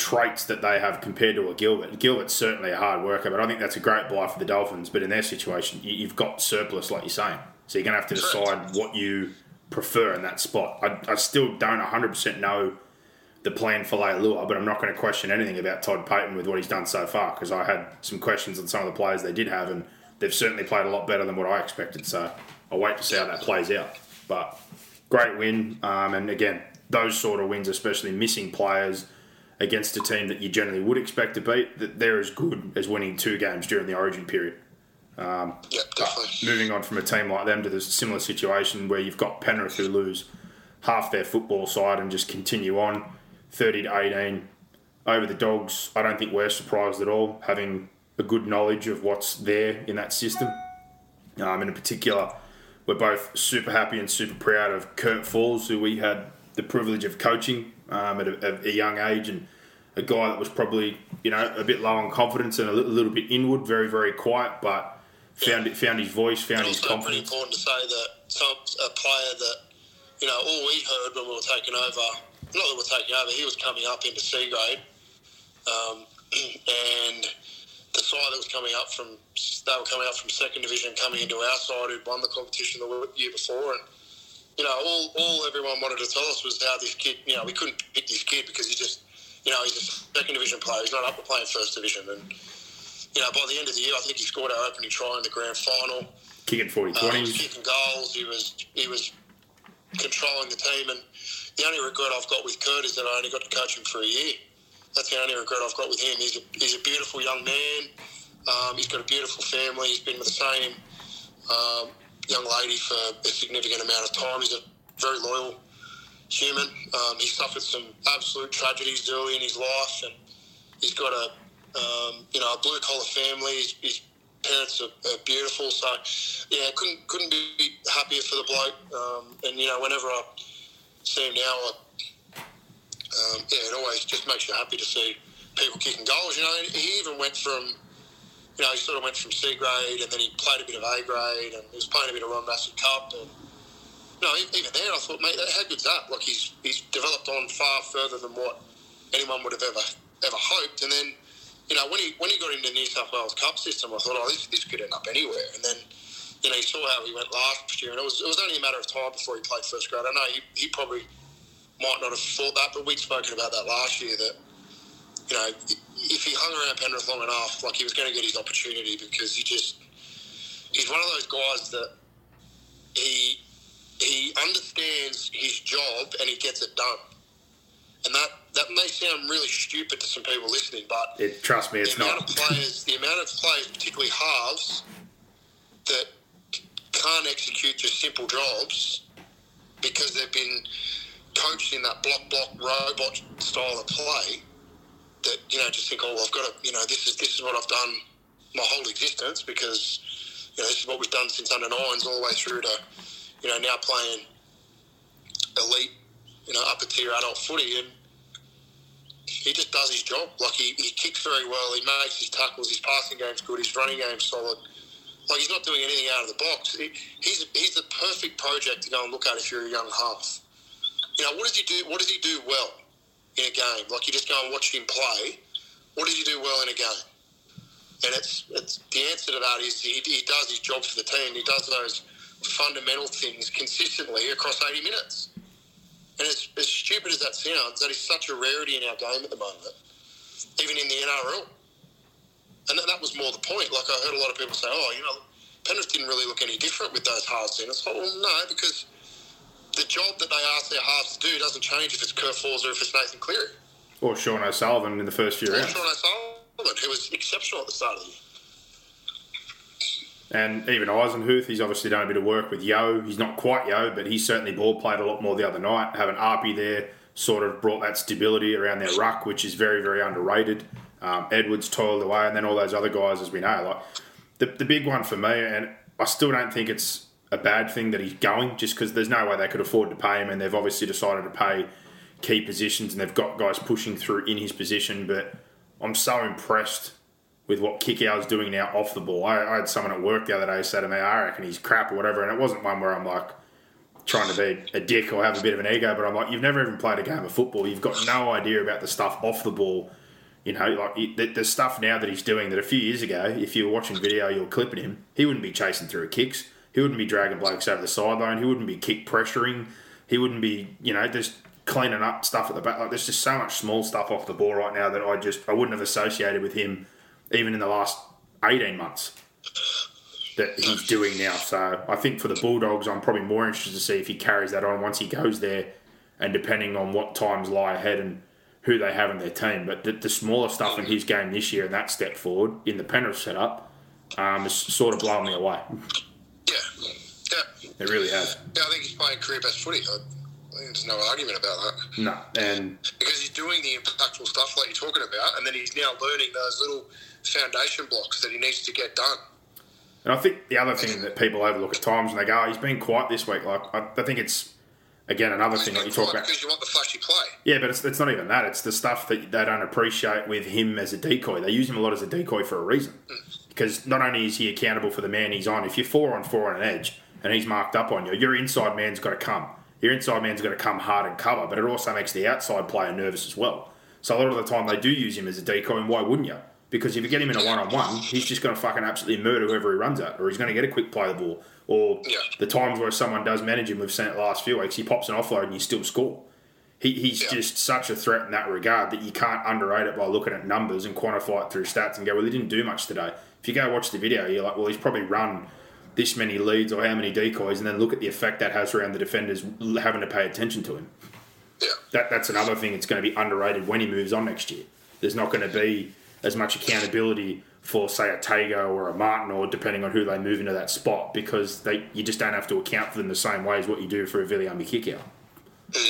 traits that they have compared to a Gilbert, Gilbert's certainly a hard worker, but I think that's a great buy for the Dolphins. But in their situation, you, have got surplus, like you're saying. So you're going to have to decide what you prefer in that spot. I, I still don't 100% know the plan for Leilua, but I'm not going to question anything about Todd Payten with what he's done so far because I had some questions on some of the players they did have and – they've certainly played a lot better than what I expected. So I'll wait to see how that plays out. But great win, um, and again, those sort of wins, especially missing players against a team that you generally would expect to beat, that they're as good as winning two games during the Origin period. Um, yep, definitely. Moving on from a team like them to the similar situation where you've got Penrith who lose half their football side and just continue on, thirty to eighteen over the Dogs. I don't think we're surprised at all, having a good knowledge of what's there in that system. Um, and in particular, we're both super happy and super proud of Kurt Falls, who we had the privilege of coaching um, at a, a, young age, and a guy that was probably you know a bit low on confidence and a little, a little bit inward, very very quiet, but found it, found his voice, found his confidence. It's important to say that some a player that you know all we heard when we were taking over, not that we're taking over, he was coming up into C grade, um, and the side that was coming up from they were coming up from second division, coming into our side who'd won the competition the year before, and you know all, all everyone wanted to tell us was how this kid, you know, we couldn't pick this kid because he just, you know, he's a second division player. He's not up to playing first division, and you know by the end of the year, I think he scored our opening try in the grand final. Kicking 40 uh, he was kicking goals. He was he was controlling the team, and the only regret I've got with Kurt is that I only got to coach him for a year that's the only regret I've got with him. He's a, he's a beautiful young man. Um, he's got a beautiful family. He's been with the same um, young lady for a significant amount of time. He's a very loyal human. Um, he suffered some absolute tragedies early in his life, and he's got a um, you know a blue collar family. His, his parents are, are, beautiful. So yeah, couldn't couldn't be happier for the bloke. Um, and you know, whenever I see him now, I um, yeah, it always just makes you happy to see people kicking goals. You know, he even went from, you know, he sort of went from C grade and then he played a bit of A grade and he was playing a bit of Ron Massey Cup and. You know, even there, I thought, mate, how good's that? Like he's he's developed on far further than what anyone would have ever ever hoped. And then, you know, when he when he got into the New South Wales Cup system, I thought, oh, this, this could end up anywhere. And then, you know, he saw how he went last year, and it was it was only a matter of time before he played first grade. I know he, he probably might not have thought that, but we'd spoken about that last year that, you know, if he hung around Penrith long enough, like he was going to get his opportunity because he just he's one of those guys that he he understands his job and he gets it done. And that, that may sound really stupid to some people listening, but It, trust me, it's the amount not. of players, the amount of players, particularly halves, that can't execute just simple jobs because they've been coached in that block block robot style of play. That you know, just think, oh, well, I've got to, you know, this is this is what I've done my whole existence because you know this is what we've done since under nines all the way through to you know now playing elite, you know, upper tier adult footy and he just does his job. Like he, he kicks very well, he makes his tackles, his passing game's good, his running game's solid. Like he's not doing anything out of the box. He, he's he's the perfect project to go and look at if you're a young half. You know, what does he do? What does he do well in a game? Like you just go and watch him play. What does he do well in a game? And it's it's the answer to that is he, he does his job for the team. He does those fundamental things consistently across 80 minutes. And as, as stupid as that sounds, that is such a rarity in our game at the moment, even in the NRL. And that, that was more the point. Like I heard a lot of people say, "Oh, you know, Penrith didn't really look any different with those halves in." It's like, well, no, because the job that they ask their halves to do doesn't change if it's Kurt Falls or if it's Nathan Cleary Or Sean O'Sullivan in the first few or rounds. Sean O'Sullivan, who was exceptional at the start of the year. And even Eisenhuth, he's obviously done a bit of work with Yeo. He's not quite Yeo, but he certainly ball played a lot more the other night. Having Api there sort of brought that stability around their ruck, which is very, very underrated. Um, Edwards toiled away, and then all those other guys, as we know. Like the, the big one for me, and I still don't think it's a bad thing that he's going, just because there's no way they could afford to pay him, and they've obviously decided to pay key positions, and they've got guys pushing through in his position. But I'm so impressed with what Kikau's doing now off the ball. I, I had someone at work the other day say to me, I reckon he's crap or whatever, and it wasn't one where I'm like trying to be a dick or have a bit of an ego, but I'm like, you've never even played a game of football. You've got no idea about the stuff off the ball. You know, like the, the stuff now that he's doing that a few years ago, if you were watching video, you were clipping him, he wouldn't be chasing through kicks. He wouldn't be dragging blokes over the sideline. He wouldn't be kick pressuring. He wouldn't be, you know, just cleaning up stuff at the back. Like there's just so much small stuff off the ball right now that I just I wouldn't have associated with him even in the last 18 months that he's doing now. So I think for the Bulldogs, I'm probably more interested to see if he carries that on once he goes there, and depending on what times lie ahead and who they have in their team. But the, the smaller stuff in his game this year and that step forward in the Penrith setup um, has sort of blown me away. Yeah, yeah, It really has. yeah. I think he's playing career best footy. I, there's no argument about that. No, and because he's doing the impactful stuff like you're talking about, and then he's now learning those little foundation blocks that he needs to get done. And I think the other thing that people overlook at times when they go, oh, he's been quiet this week. Like I, I think it's again another thing that you talk about. because you want the flashy play. Yeah, but it's, it's not even that. It's the stuff that they don't appreciate with him as a decoy. They use him a lot as a decoy for a reason. Mm. Because not only is he accountable for the man he's on, if you're four on four on an edge and he's marked up on you, your inside man's got to come. Your inside man's got to come hard and cover, but it also makes the outside player nervous as well. So a lot of the time they do use him as a decoy, and why wouldn't you? Because if you get him in a one on one, he's just going to fucking absolutely murder whoever he runs at, or he's going to get a quick play of the ball. Or Yeah. the times where someone does manage him, we've seen it the last few weeks, he pops an offload and you still score. He, he's Yeah. just such a threat in that regard that you can't underrate it by looking at numbers and quantify it through stats and go, well, he didn't do much today. If you go watch the video, you're like, well, he's probably run this many leads or how many decoys, and then look at the effect that has around the defenders having to pay attention to him. Yeah, That, that's another thing that's going to be underrated when he moves on next year. There's not going to be as much accountability for, say, a Tago or a Martin, or depending on who they move into that spot, because they you just don't have to account for them the same way as what you do for a Viliami Kikau.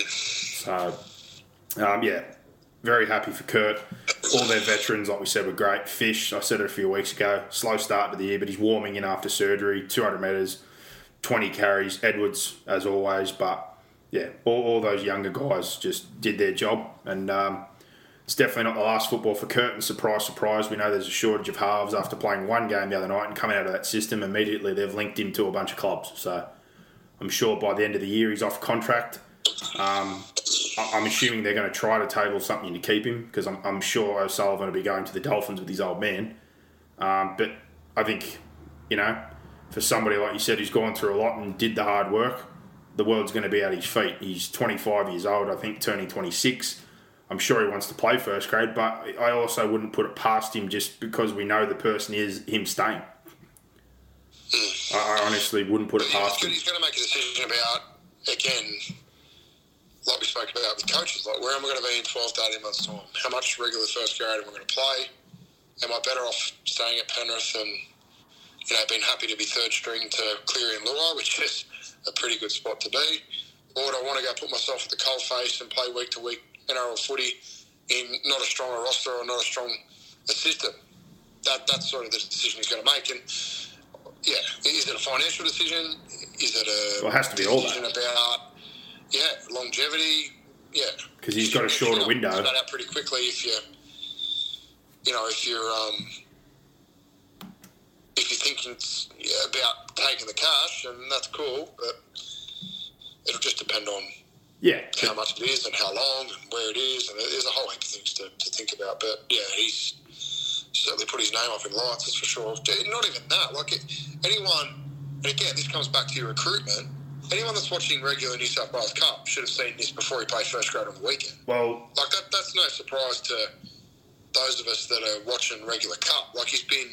So, um, yeah, very happy for Kurt. All their veterans, like we said, were great. Fish, I said it a few weeks ago, slow start to the year, but he's warming in after surgery. 200 metres, 20 carries. Edwards, as always, but yeah, all, all those younger guys just did their job, and um, it's definitely not the last football for Curtin. Surprise, surprise. We know there's a shortage of halves after playing one game the other night and coming out of that system. Immediately, they've linked him to a bunch of clubs. So I'm sure by the end of the year, he's off contract. Um, I'm assuming they're going to try to table something to keep him because I'm, I'm sure O'Sullivan will be going to the Dolphins with his old man. Um, but I think, you know, for somebody like you said who's gone through a lot and did the hard work, the world's going to be at his feet. He's 25 years old, I think, turning 26. I'm sure he wants to play first grade, but I also wouldn't put it past him just because we know the person is him staying. I, I honestly wouldn't put it past He's past going him. to make a decision about, again, like we spoke about with coaches, like where am I going to be in 12 to 18 months' time? How much regular first grade am I going to play? Am I better off staying at Penrith and, you know, being happy to be third string to Cleary and Luai, which is a pretty good spot to be? Or do I want to go put myself at the coal face and play week to week NRL footy in not a stronger roster or not a strong system? That, that's sort of the decision he's going to make. And, yeah, is it a financial decision? Is it a Well, it has to be all that. about yeah longevity? Yeah, because he's got a shorter window. Find out pretty quickly if you, you know, if you're um, if you're thinking yeah, about taking the cash, and that's cool, but it'll just depend on Yeah, how much it is and how long and where it is, and there's a whole heap of things to, to think about. But yeah, he's certainly put his name up in lights, that's for sure. Not even that. Like it, anyone, and again, this comes back to your recruitment. Anyone that's watching regular New South Wales Cup should have seen this before he played first grade on the weekend. well, Like that, that's no surprise to those of us that are watching regular Cup. Like he's been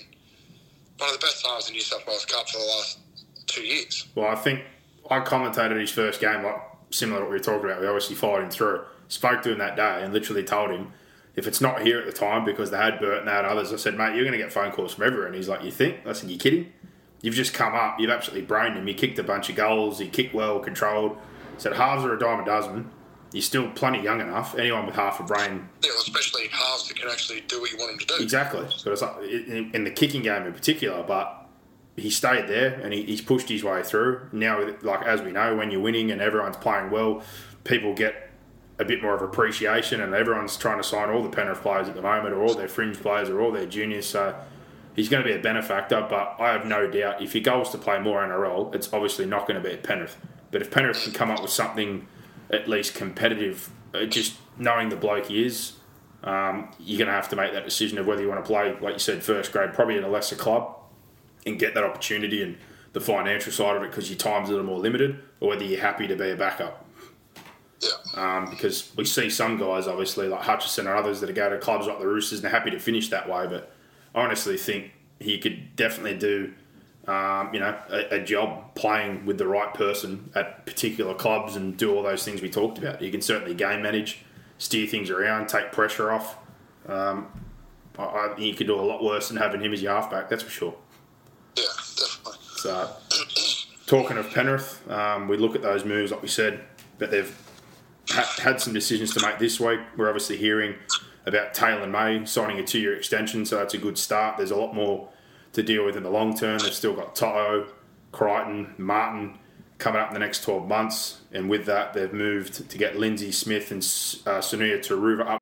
one of the best halves in New South Wales Cup for the last two years. Well, I think I commentated his first game, like similar to what we were talking about. We obviously followed him through. Spoke to him that day and literally told him if it's not here at the time because they had Bert and they had others. I said, mate, you're going to get phone calls from everywhere. And he's like, you think? I said, you kidding? You've just come up. You've absolutely brained him. You kicked a bunch of goals. You kicked well, controlled. Said halves are a dime a dozen. You're still plenty young enough. Anyone with half a brain Yeah, well, especially halves that can actually do what you want them to do. Exactly. So it's like in, in the kicking game in particular, but he stayed there and he, he's pushed his way through. Now, like as we know, when you're winning and everyone's playing well, people get a bit more of appreciation, and everyone's trying to sign all the Penrith players at the moment, or all their fringe players, or all their juniors. So he's going to be a benefactor. But I have no doubt if he goes to play more NRL, it's obviously not going to be at Penrith. But if Penrith can come up with something at least competitive, uh, just knowing the bloke he is, um, you're going to have to make that decision of whether you want to play, like you said, first grade, probably in a lesser club, and get that opportunity and the financial side of it because your time's a little more limited, or whether you're happy to be a backup. Yeah. Um, because we see some guys, obviously, like Hutchison and others, that go to clubs like the Roosters and they're happy to finish that way. But honestly think he could definitely do, um, you know, a, a job playing with the right person at particular clubs and do all those things we talked about. He can certainly game manage, steer things around, take pressure off. Um, I, I think could do a lot worse than having him as your halfback, that's for sure. Yeah, definitely. So, talking of Penrith, um, we look at those moves, like we said, but they've ha- had some decisions to make this week. We're obviously hearing about Taylor May signing a two year extension, so that's a good start. There's a lot more to deal with in the long term. They've still got Toto, Crichton, Martin coming up in the next 12 months, and with that, they've moved to get Lindsay Smith and uh, Sunia Turuva up.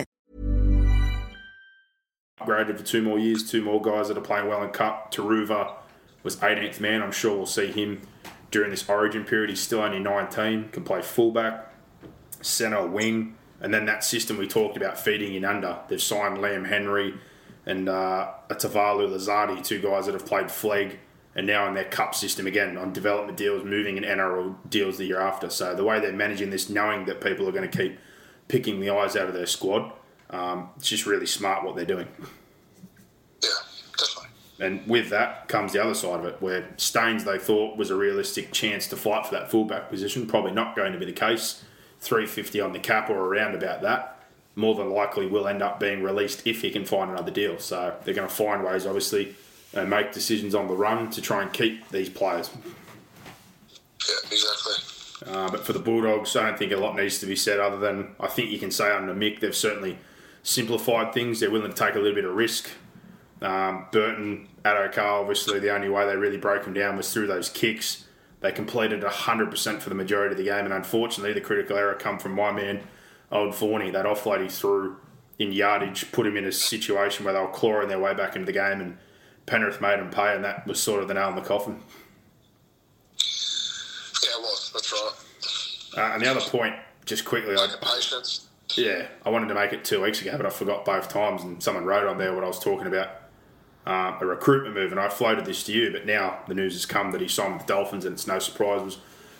Upgraded for two more years, two more guys that are playing well in Cup. Turuva was 18th man. I'm sure we'll see him during this origin period. He's still only 19, can play fullback, centre, wing. And then that system we talked about feeding in under. They've signed Liam Henry and uh, Tavalu Lazardi, two guys that have played Flegg and now in their cup system again on development deals, moving in NRL deals the year after. So the way they're managing this, knowing that people are going to keep picking the eyes out of their squad, um, it's just really smart what they're doing. Yeah, definitely. And with that comes the other side of it, where Staines they thought was a realistic chance to fight for that fullback position. Probably not going to be the case. 350 on the cap or around about that. More than likely will end up being released if he can find another deal. So they're going to find ways, obviously, and make decisions on the run to try and keep these players. Yeah, exactly. Uh, but for the Bulldogs, I don't think a lot needs to be said other than I think you can say under Mick, they've certainly simplified things. They're willing to take a little bit of risk. Um, Burton, Addo obviously, the only way they really broke him down was through those kicks. They completed 100% for the majority of the game, and unfortunately, the critical error come from my man, Old Forney. That offload he threw in yardage put him in a situation where they were clawing their way back into the game, and Penrith made him pay, and that was sort of the nail in the coffin. Yeah, it was. That's right. Uh, and the other point, just quickly, I, patience. Yeah, I wanted to make it two weeks ago, but I forgot both times, and someone wrote on there what I was talking about. Uh, a recruitment move, and I floated this to you, but now the news has come that he signed with the Dolphins, and it's no surprise, was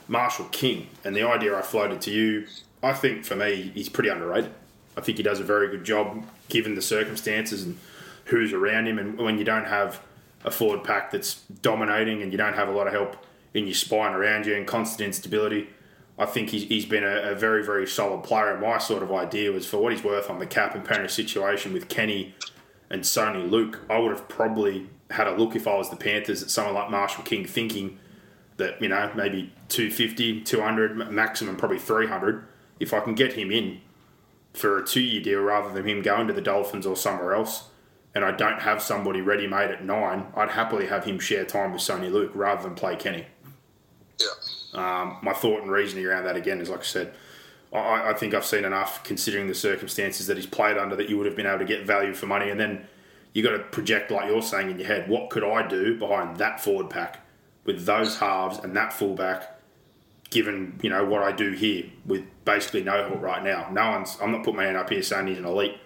Marshall King. And the idea I floated to you, I think for me, he's pretty underrated. I think he does a very good job given the circumstances and who's around him. And when you don't have a forward pack that's dominating and you don't have a lot of help in your spine around you and constant instability, I think he's, he's been a, a very, very solid player. And my sort of idea was for what he's worth on the cap and Penrith situation with Kenny and Soni Luke, I would have probably had a look if I was the Panthers at someone like Marshall King thinking that, you know, maybe 250, 200, maximum probably 300. If I can get him in for a two year deal rather than him going to the Dolphins or somewhere else, and I don't have somebody ready made at nine, I'd happily have him share time with Soni Luke rather than play Kenny. Yeah. Um, my thought and reasoning around that again is like I said, I, I think I've seen enough considering the circumstances that he's played under that you would have been able to get value for money, and then you got to project like you're saying in your head, what could I do behind that forward pack with those halves and that fullback, given you know what I do here with basically no help right now. No one's. I'm not putting my hand up here saying he's an elite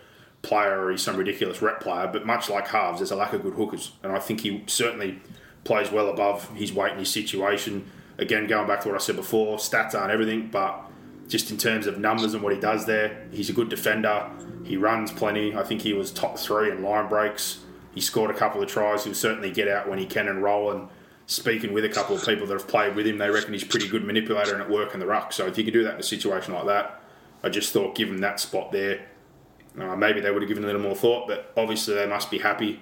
player or he's some ridiculous rep player, but much like halves, there's a lack of good hookers, and I think he certainly plays well above his weight and his situation. Again, going back to what I said before, stats aren't everything, but just in terms of numbers and what he does there, he's a good defender. He runs plenty. I think he was top three in line breaks. He scored a couple of tries. He'll certainly get out when he can and roll. And speaking with a couple of people that have played with him, they reckon he's pretty good manipulator and at work in the ruck. So if you could do that in a situation like that, I just thought give him that spot there. Uh, maybe they would have given a little more thought, but obviously they must be happy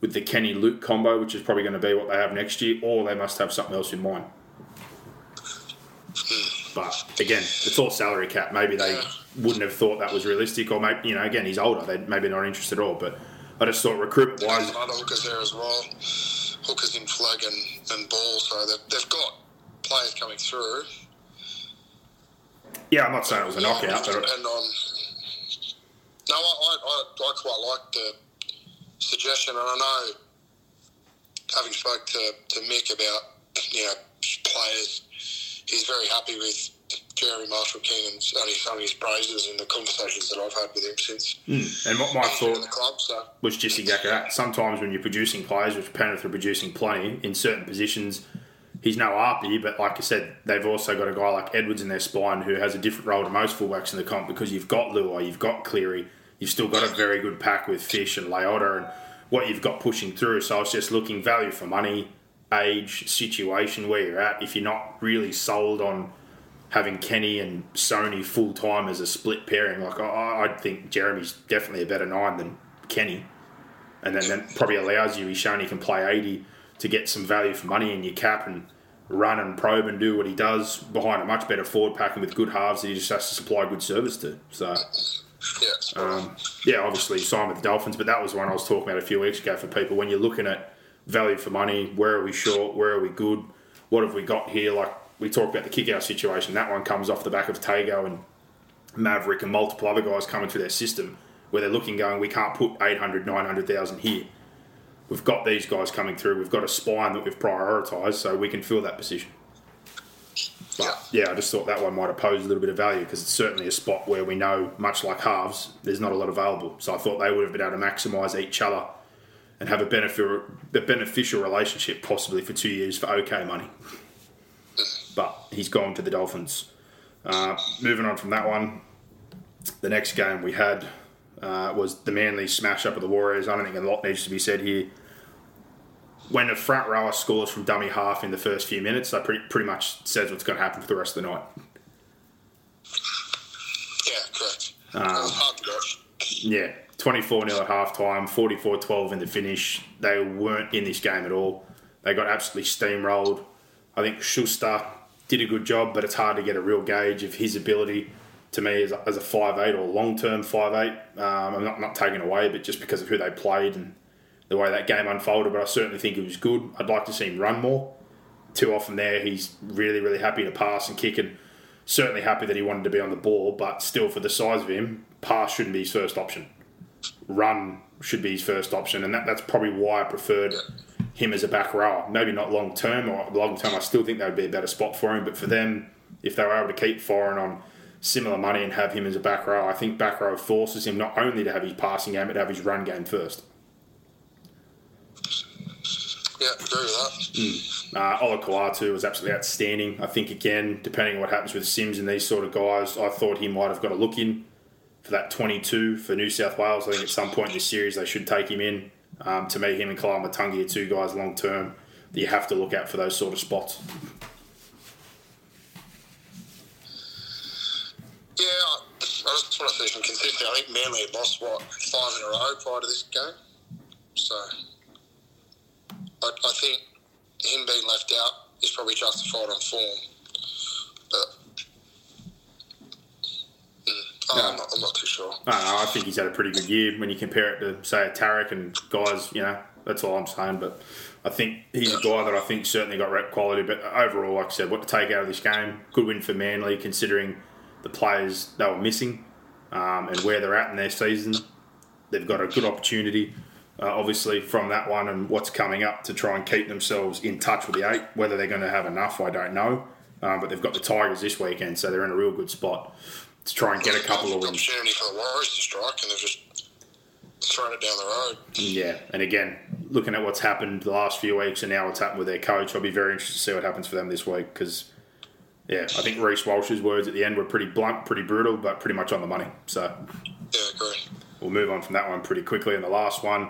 with the Kenny Luke combo, which is probably going to be what they have next year, or they must have something else in mind. But again, it's all salary cap. Maybe they wouldn't have thought that was realistic, or maybe you know, again, he's older. They maybe not interested at all. But I just thought recruitment wise, other hookers there as well. Hookers in Flegg and, and ball, so they've, they've got players coming through. yeah, I'm not saying it was a knockout, but depend on. No, I, I, I, I quite like the suggestion, and I know, having spoke to, to Mick about you know players, he's very happy with Jeremy Marshall King and only sung his praises in the conversations that I've had with him since hmm. and what my thought the club. So was just exactly that. Sometimes when you're producing players, which Penrith are producing plenty in certain positions, he's no Api, but like I said, they've also got a guy like Edwards in their spine who has a different role to most fullbacks in the comp because you've got Luai, you've got Cleary, you've still got a very good pack with Fish and Leota and what you've got pushing through. So I was just looking value for money, age, situation, where you're at. If you're not really sold on having Kenny and Soni full time as a split pairing, like I, I think Jeremy's definitely a better nine than Kenny and then that probably allows you. He's shown he can play 80 to get some value for money in your cap and run and probe and do what he does behind a much better forward pack and with good halves that he just has to supply good service to. So, yeah, um, yeah, obviously signed with the Dolphins, but that was one I was talking about a few weeks ago for people. When you're looking at value for money, where are we short? Where are we good? What have we got here? Like we talked about the Kikau situation. That one comes off the back of Tago and Maverick and multiple other guys coming through their system where they're looking going, we can't put 800, 900,000 here. We've got these guys coming through. We've got a spine that we've prioritised, so we can fill that position. But yeah, I just thought that one might posed a little bit of value because it's certainly a spot where we know, much like halves, there's not a lot available. So I thought they would have been able to maximise each other and have a beneficial, a beneficial relationship possibly for two years for okay money. But he's gone to the Dolphins. Uh, moving on from that one, the next game we had uh, was the Manly smash up of the Warriors. I don't think a lot needs to be said here. when a front rower scores from dummy half in the first few minutes, that pretty, pretty much says what's going to happen for the rest of the night. Yeah, correct. it was hard to watch. Yeah, 24 0 at half time, 44 12 in the finish. They weren't in this game at all. They got absolutely steamrolled. I think Schuster did a good job, but it's hard to get a real gauge of his ability to me as a, 5'8 or long term 5'8. Um, I'm not, not taking away, but just because of who they played and the way that game unfolded, but I certainly think it was good. I'd like to see him run more. Too often there, he's really, really happy to pass and kick, and certainly happy that he wanted to be on the ball, but still, for the size of him, pass shouldn't be his first option. Run should be his first option, and that, that's probably why I preferred him as a back rower. Maybe not long term, or long term, I still think that would be a better spot for him, but for them, if they were able to keep firing on similar money and have him as a back row, I think back row forces him not only to have his passing game, but to have his run game first. Yeah, agree with that. Uh, Olakau'atu was absolutely outstanding. I think, again, depending on what happens with Sims and these sort of guys, I thought he might have got a look in that 22 for New South Wales. I think at some point in this series they should take him in. Um, to me, him and Koloamatangi are two guys long term that you have to look at for those sort of spots. Yeah, I, I just want to see some. I think Manly had lost, what, five in a row prior to this game? So I, I think him being left out is probably justified on form. But mm, I'm, not, I'm not too sure. I don't know, I think he's had a pretty good year when you compare it to, say, a Tariq and guys, you know, that's all I'm saying. But I think he's a guy that I think certainly got rep quality. But overall, like I said, what to take out of this game, good win for Manly considering the players they were missing um, and where they're at in their season. They've got a good opportunity, uh, obviously, from that one and what's coming up to try and keep themselves in touch with the eight. Whether they're going to have enough, I don't know. Um, but they've got the Tigers this weekend, so they're in a real good spot to try and get a couple of wins. opportunity for the Warriors to strike, and they've just thrown it down the road. Yeah, and again, looking at what's happened the last few weeks and now what's happened with their coach, I'll be very interested to see what happens for them this week because, yeah, I think Reece Walsh's words at the end were pretty blunt, pretty brutal, but pretty much on the money. So Yeah, agree. we'll move on from that one pretty quickly. And the last one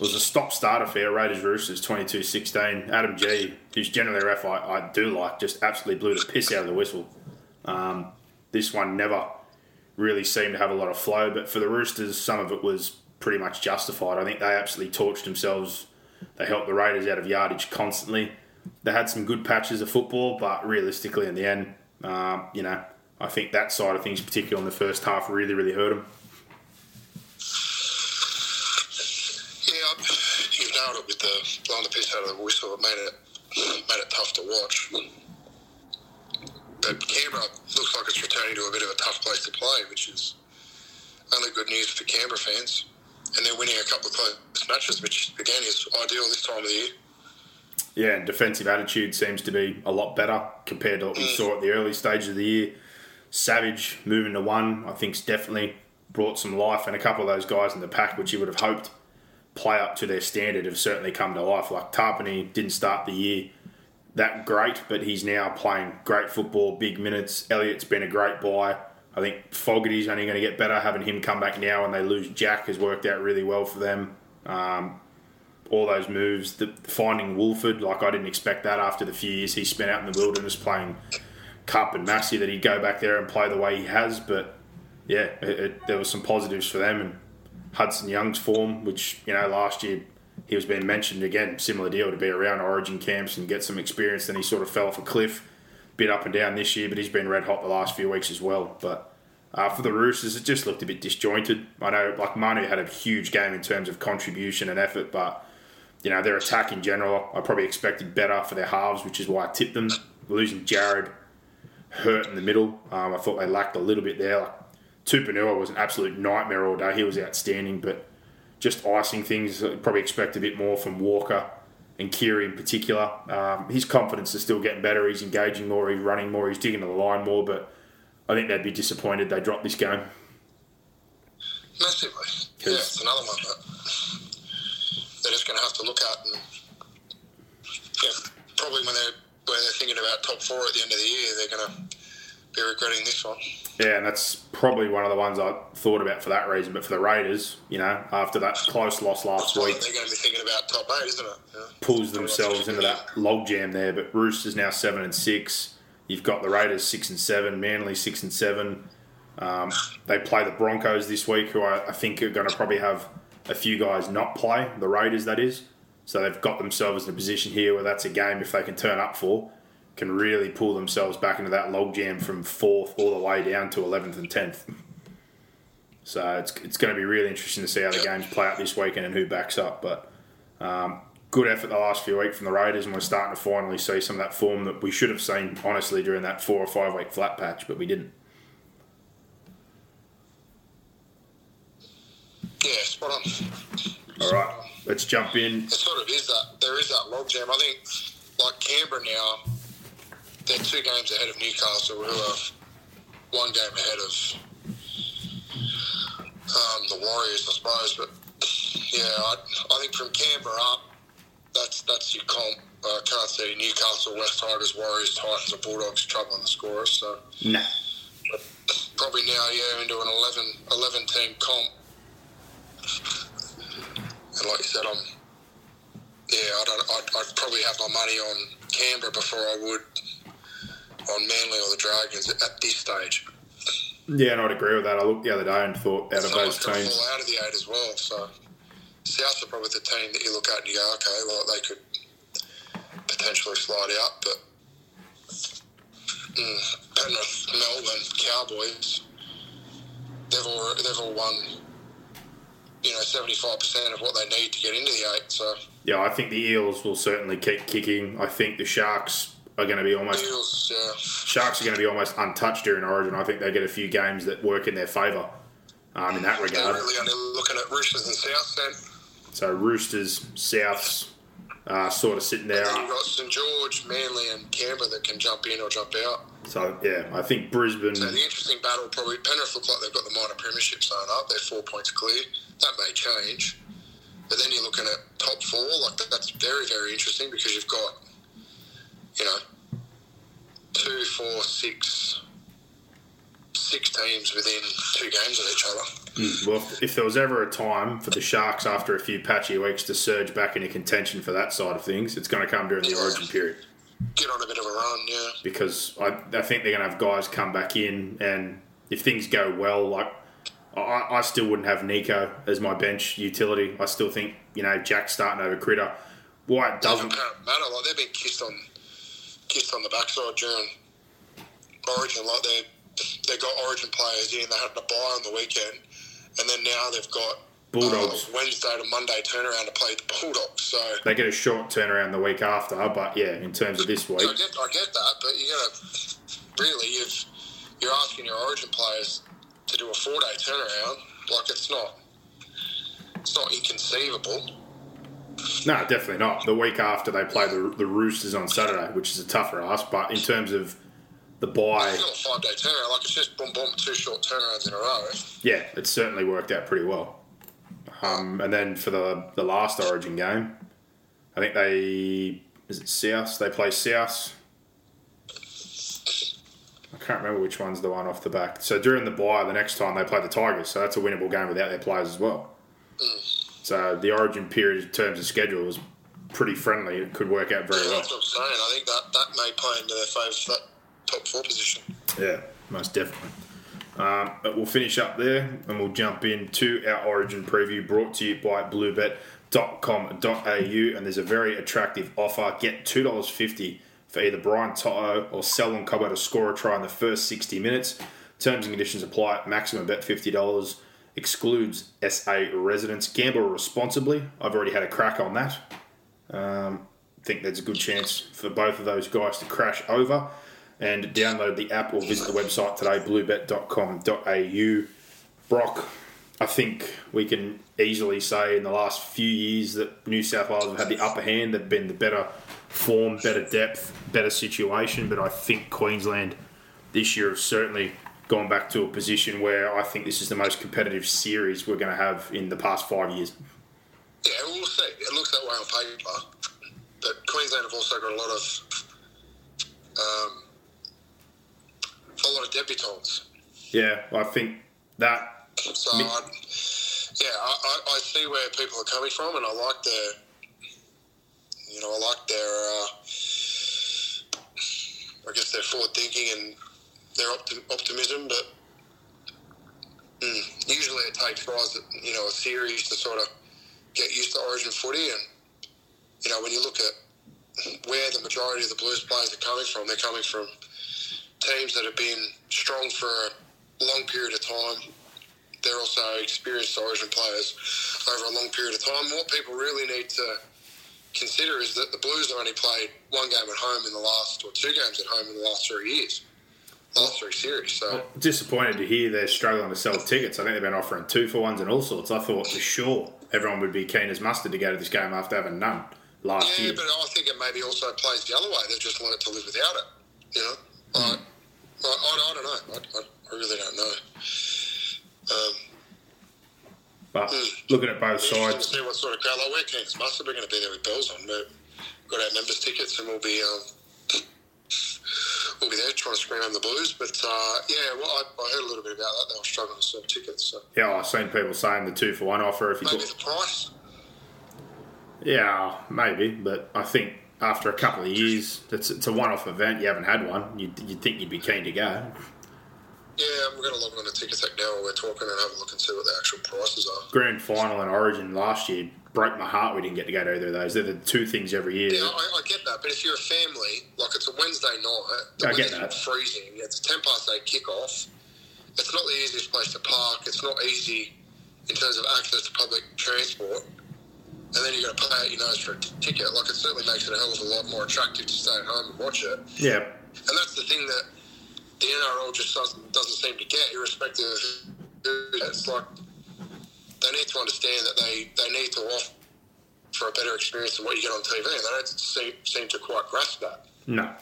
was a stop start affair, Raiders Roosters 22 16. Adam Gee, who's generally a ref I, I do like, just absolutely blew the piss out of the whistle. Um, this one never really seemed to have a lot of flow, but for the Roosters, some of it was pretty much justified. I think they absolutely torched themselves. They helped the Raiders out of yardage constantly. They had some good patches of football, but realistically, in the end, um, you know, I think that side of things, particularly in the first half, really, really hurt them. Yeah, you've nailed it with the blowing the piss out of the whistle. It made it made it tough to watch. But Canberra looks like it's returning to a bit of a tough place to play, which is only good news for Canberra fans. And they're winning a couple of close matches, which again is ideal this time of the year. Yeah, and defensive attitude seems to be a lot better compared to what we mm. saw at the early stages of the year. Savage moving to one, I think's definitely brought some life, and a couple of those guys in the pack, which you would have hoped play up to their standard, have certainly come to life. Like Tapine didn't start the year that great, but he's now playing great football, big minutes. Elliott's been a great buy. I think Fogarty's only going to get better. Having him come back now and they lose Jack has worked out really well for them. Um, all those moves, the, finding Wolford, like I didn't expect that after the few years he spent out in the wilderness playing Cup and Massey that he'd go back there and play the way he has. But yeah, it, it, there was some positives for them and Hudson Young's form, which you know last year he was being mentioned again, similar deal to be around Origin camps and get some experience. Then he sort of fell off a cliff, bit up and down this year, but he's been red hot the last few weeks as well. But uh, for the Roosters, it just looked a bit disjointed. I know, like Manu had a huge game in terms of contribution and effort, but you know their attack in general, I probably expected better for their halves, which is why I tipped them. Losing Jared hurt in the middle, um, I thought they lacked a little bit there. Like, Tupouniua was an absolute nightmare all day. He was outstanding, but just icing things. Probably expect a bit more from Walker and Keary in particular. Um, his confidence is still getting better. He's engaging more. He's running more. He's digging to the line more. But I think they'd be disappointed they dropped this game. Massively. Yeah, it's another one that they're just going to have to look at. And yeah, probably when they're, when they're thinking about top four at the end of the year, they're going to be regretting this one. Yeah, and that's probably one of the ones I thought about for that reason. But for the Raiders, you know, after that close loss last That's week, they're going to be thinking about top eight, isn't it? Yeah. pulls themselves into that logjam there. But Roosters now seven and six. You've got the Raiders six and seven, Manly six and seven. Um, they play the Broncos this week, who I, I think are going to probably have a few guys not play. The Raiders, that is. So they've got themselves in a position here where that's a game if they can turn up for, can really pull themselves back into that logjam from fourth all the way down to eleventh and tenth. So it's, it's going to be really interesting to see how the games play out this weekend and who backs up. But um, good effort the last few weeks from the Raiders, and we're starting to finally see some of that form that we should have seen, honestly, during that four or five week flat patch, but we didn't. Yeah, spot on. All right, let's jump in. It sort of is that. There is that logjam. I think, like Canberra now, they're two games ahead of Newcastle, who are one game ahead of um, the Warriors, I suppose. But yeah, I, I think from Canberra up, that's that's your comp. I can't see Newcastle, West Tigers, Warriors, Titans, or Bulldogs troubling the scorers. So Nah. probably now, yeah, into an 11, 11 team comp. And like you said, I'm, yeah, I don't, I'd, I'd probably have my money on Canberra before I would on Manly or the Dragons at this stage. Yeah, and I'd agree with that. I looked the other day and thought out of those Someone's going to teams, fall out of the eight as well. So South are probably the team that you look at and you go, okay, well, they could potentially slide out, but mm, Penrith, Melbourne, Cowboys, they've all they've all won, you know, seventy five percent of what they need to get into the eight. So yeah, I think the Eels will certainly keep kicking. I think the Sharks are going to be almost yeah, Sharks are going to be almost untouched during Origin. I think they get a few games that work in their favour um, in that they're regard. really only looking at Roosters and South then. So Roosters, Souths, uh, sort of sitting there. And then you've got St George, Manly, and Canberra that can jump in or jump out. So yeah, I think Brisbane. So the interesting battle probably Penrith look like they've got the minor premiership zone up. They're four points clear. That may change, but then you're looking at top four. Like that, that's very very interesting because you've got you know two, four, six, six teams within two games of each other. Mm, well, if there was ever a time for the Sharks after a few patchy weeks to surge back into contention for that side of things, it's going to come during the Yeah. Origin period Get on a bit of a run, yeah. because I, I think they're going to have guys come back in, and if things go well, like I, I still wouldn't have Nicho as my bench utility. I still think you know Jack's starting over Critter. Why it doesn't? doesn't matter. Like they've been kissed on, kissed on the backside during Origin. Like they they got Origin players in. They had to bye on the weekend, and then now they've got Bulldogs. uh, Wednesday to Monday turnaround to play the Bulldogs. So, They get a short turnaround the week after, but yeah, in terms of this week, so I get I get that, but you gotta really you've you're asking your Origin players to do a four day turnaround. Like it's not it's not inconceivable. No, definitely not. The week after they play the, the Roosters on Saturday, which is a tougher ask. But in terms of the bye. It's not a five day turnaround. Like it's just boom boom two short turnarounds in a row. yeah, it certainly worked out pretty well. Um, and then for the the last Origin game, I think they is it South? They play South. I can't remember which one's the one off the back. So during the bye, the next time they play the Tigers, so that's a winnable game without their players as well. So the Origin period in terms of schedule was pretty friendly. It could work out very well. that's what I'm saying. I think that, that may play into their favour for that top four position. Yeah, most definitely. Um, but we'll finish up there and we'll jump into our Origin preview brought to you by bluebet.com.au. And there's a very attractive offer. Get $2.50 for either Brian To'o or Selwyn Cobbo to score a try in the first 60 minutes. Terms and conditions apply. Maximum bet $50. Excludes SA residents. Gamble responsibly. I've already had a crack on that. Um, think there's a good chance for both of those guys to crash over. And download the app or visit the website today, bluebet.com.au. Brock, I think we can easily say in the last few years that New South Wales have had the upper hand. They've been the better form, better depth, better situation. But I think Queensland this year have certainly gone back to a position where I think this is the most competitive series we're going to have in the past five years. Yeah, we'll see. It looks that way on paper. But Queensland have also got a lot of um, a lot of debutants. Yeah, I think that. So, Me- I, yeah, I, I, I see where people are coming from, and I like their, you know, I like their, uh, I guess their forward thinking and their optim- optimism. But mm, usually it takes guys, you know, a series to sort of get used to Origin footy, and you know, when you look at where the majority of the Blues players are coming from, they're coming from teams that have been strong for a long period of time. They're also experienced Origin players over a long period of time. What people really need to consider is that the Blues have only played one game at home in the last, or two games at home in the last three years, last three series. So Disappointed to hear they're struggling to sell tickets. I think they've been offering two for ones and all sorts. I thought for sure everyone would be keen as mustard to go to this game after having none last yeah, year. but I think it maybe also plays the other way. They've just learnt to live without it. You know, Hmm. I, I, I, I don't know. I, I, I really don't know. Um, But looking at both sides, see what sort of crowd. Like we're keen as mustard. We're going to be there with bells on. We've got our members' tickets, and we'll be um, we'll be there trying to scream on the Blues. But uh, yeah, well, I, I heard a little bit about that. They were struggling to sell tickets. So yeah, I've seen people saying the two for one offer. If you maybe the price. yeah, maybe, but I think after a couple of years, it's, it's a one-off event. You haven't had one. You'd, you'd think you'd be keen to go. Yeah, I'm going to log on to Ticketek now while we're talking and have a look and see what the actual prices are. Grand final and Origin last year broke my heart. We didn't get to go to either of those. They're the two things every year. Yeah, I, I get that, but if you're a family, like it's a Wednesday night, the I get that. freezing, it's a ten past eight kickoff. It's not the easiest place to park. It's not easy in terms of access to public transport. And then you got to pay out your nose for a ticket. Like it certainly makes it a hell of a lot more attractive to stay at home and watch it. Yeah, And that's the thing that the NRL just doesn't, doesn't seem to get, irrespective of who. It's like they need to understand that they, they need to offer for a better experience than what you get on TV, and they don't seem, seem to quite grasp that. No.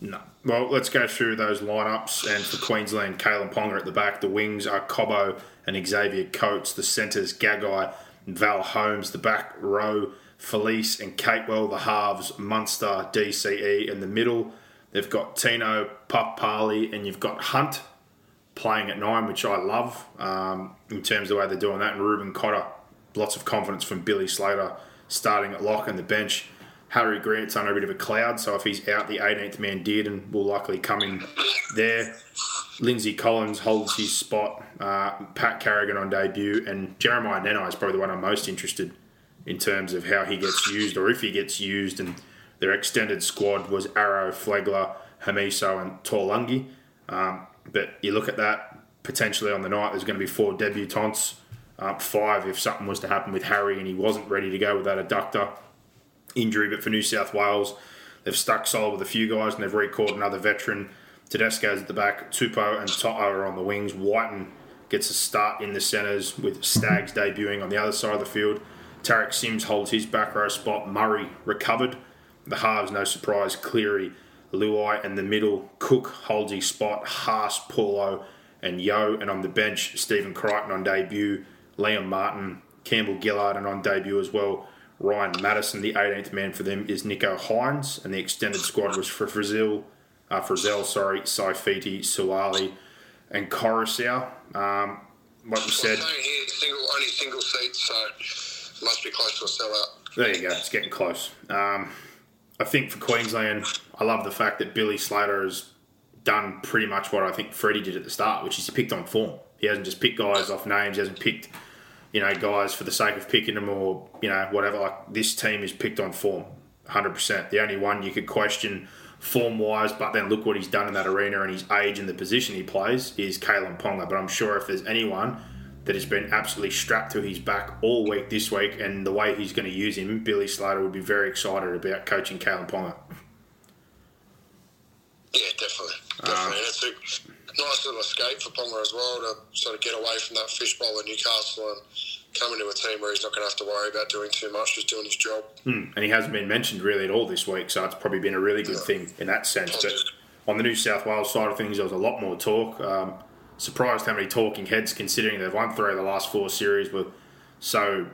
No. Well, let's go through those lineups. And for Queensland, Kalyn Ponga at the back. The wings are Cobbo and Xavier Coates. The centres, Gagai and Val Holmes. The back row, Felise and Capewell. The halves, Munster, DCE. In the middle, they've got Tino, Papalii, and you've got Hunt playing at nine, which I love um, in terms of the way they're doing that. And Reuben Cotter, lots of confidence from Billy Slater starting at lock and the bench. Harry Grant's under a bit of a cloud, so if he's out, the 18th man did and will likely come in there. Lindsay Collins holds his spot. Uh, Pat Carrigan on debut, and Jeremiah Nanai is probably the one I'm most interested in terms of how he gets used or if he gets used. And their extended squad was Arrow, Flegler, Hamiso, and Taulagi. Um, but you look at that potentially on the night, there's going to be four debutants, uh, five if something was to happen with Harry and he wasn't ready to go with that adductor injury. But for New South Wales, they've stuck solid with a few guys and they've recalled another veteran. Tedesco's at the back, Tupou and To'o are on the wings. Wighton gets a start in the centres with Staggs debuting on the other side of the field. Tariq Sims holds his back row spot. Murray recovered. The halves, no surprise, Cleary, Luai, and the middle, Cook holds his spot. Haas, Paulo, and Yeo. And on the bench, Stephen Crichton on debut, Liam Martin, Campbell Gillard, and on debut as well, Ryan Matterson. The 18th man for them is Nicho Hynes, and the extended squad was for Brazil, uh, Frizell, sorry, Saifiti, Suaalii, and Coruscant. Um, like you said, here, single, only single seats, so must be close to a sellout. There you go. It's getting close. Um, I think for Queensland, I love the fact that Billy Slater has done pretty much what I think Freddie did at the start, which is he picked on form. He hasn't just picked guys off names. He hasn't picked, you know, guys for the sake of picking them or you know whatever. Like this team is picked on form, hundred percent. The only one you could question form wise, but then look what he's done in that arena and his age and the position he plays is Kalyn Ponga. But I'm sure if there's anyone that has been absolutely strapped to his back all week this week and the way he's going to use him, Billy Slater would be very excited about coaching Kalyn Ponga. Yeah, definitely. Definitely. and it's a nice little escape for Ponga as well to sort of get away from that fishbowl in Newcastle and come into a team where he's not going to have to worry about doing too much, just doing his job. And he hasn't been mentioned really at all this week, so it's probably been a really good thing in that sense. But on the New South Wales side of things, there was a lot more talk. Um, surprised how many talking heads, considering they've won three of the last four series, were so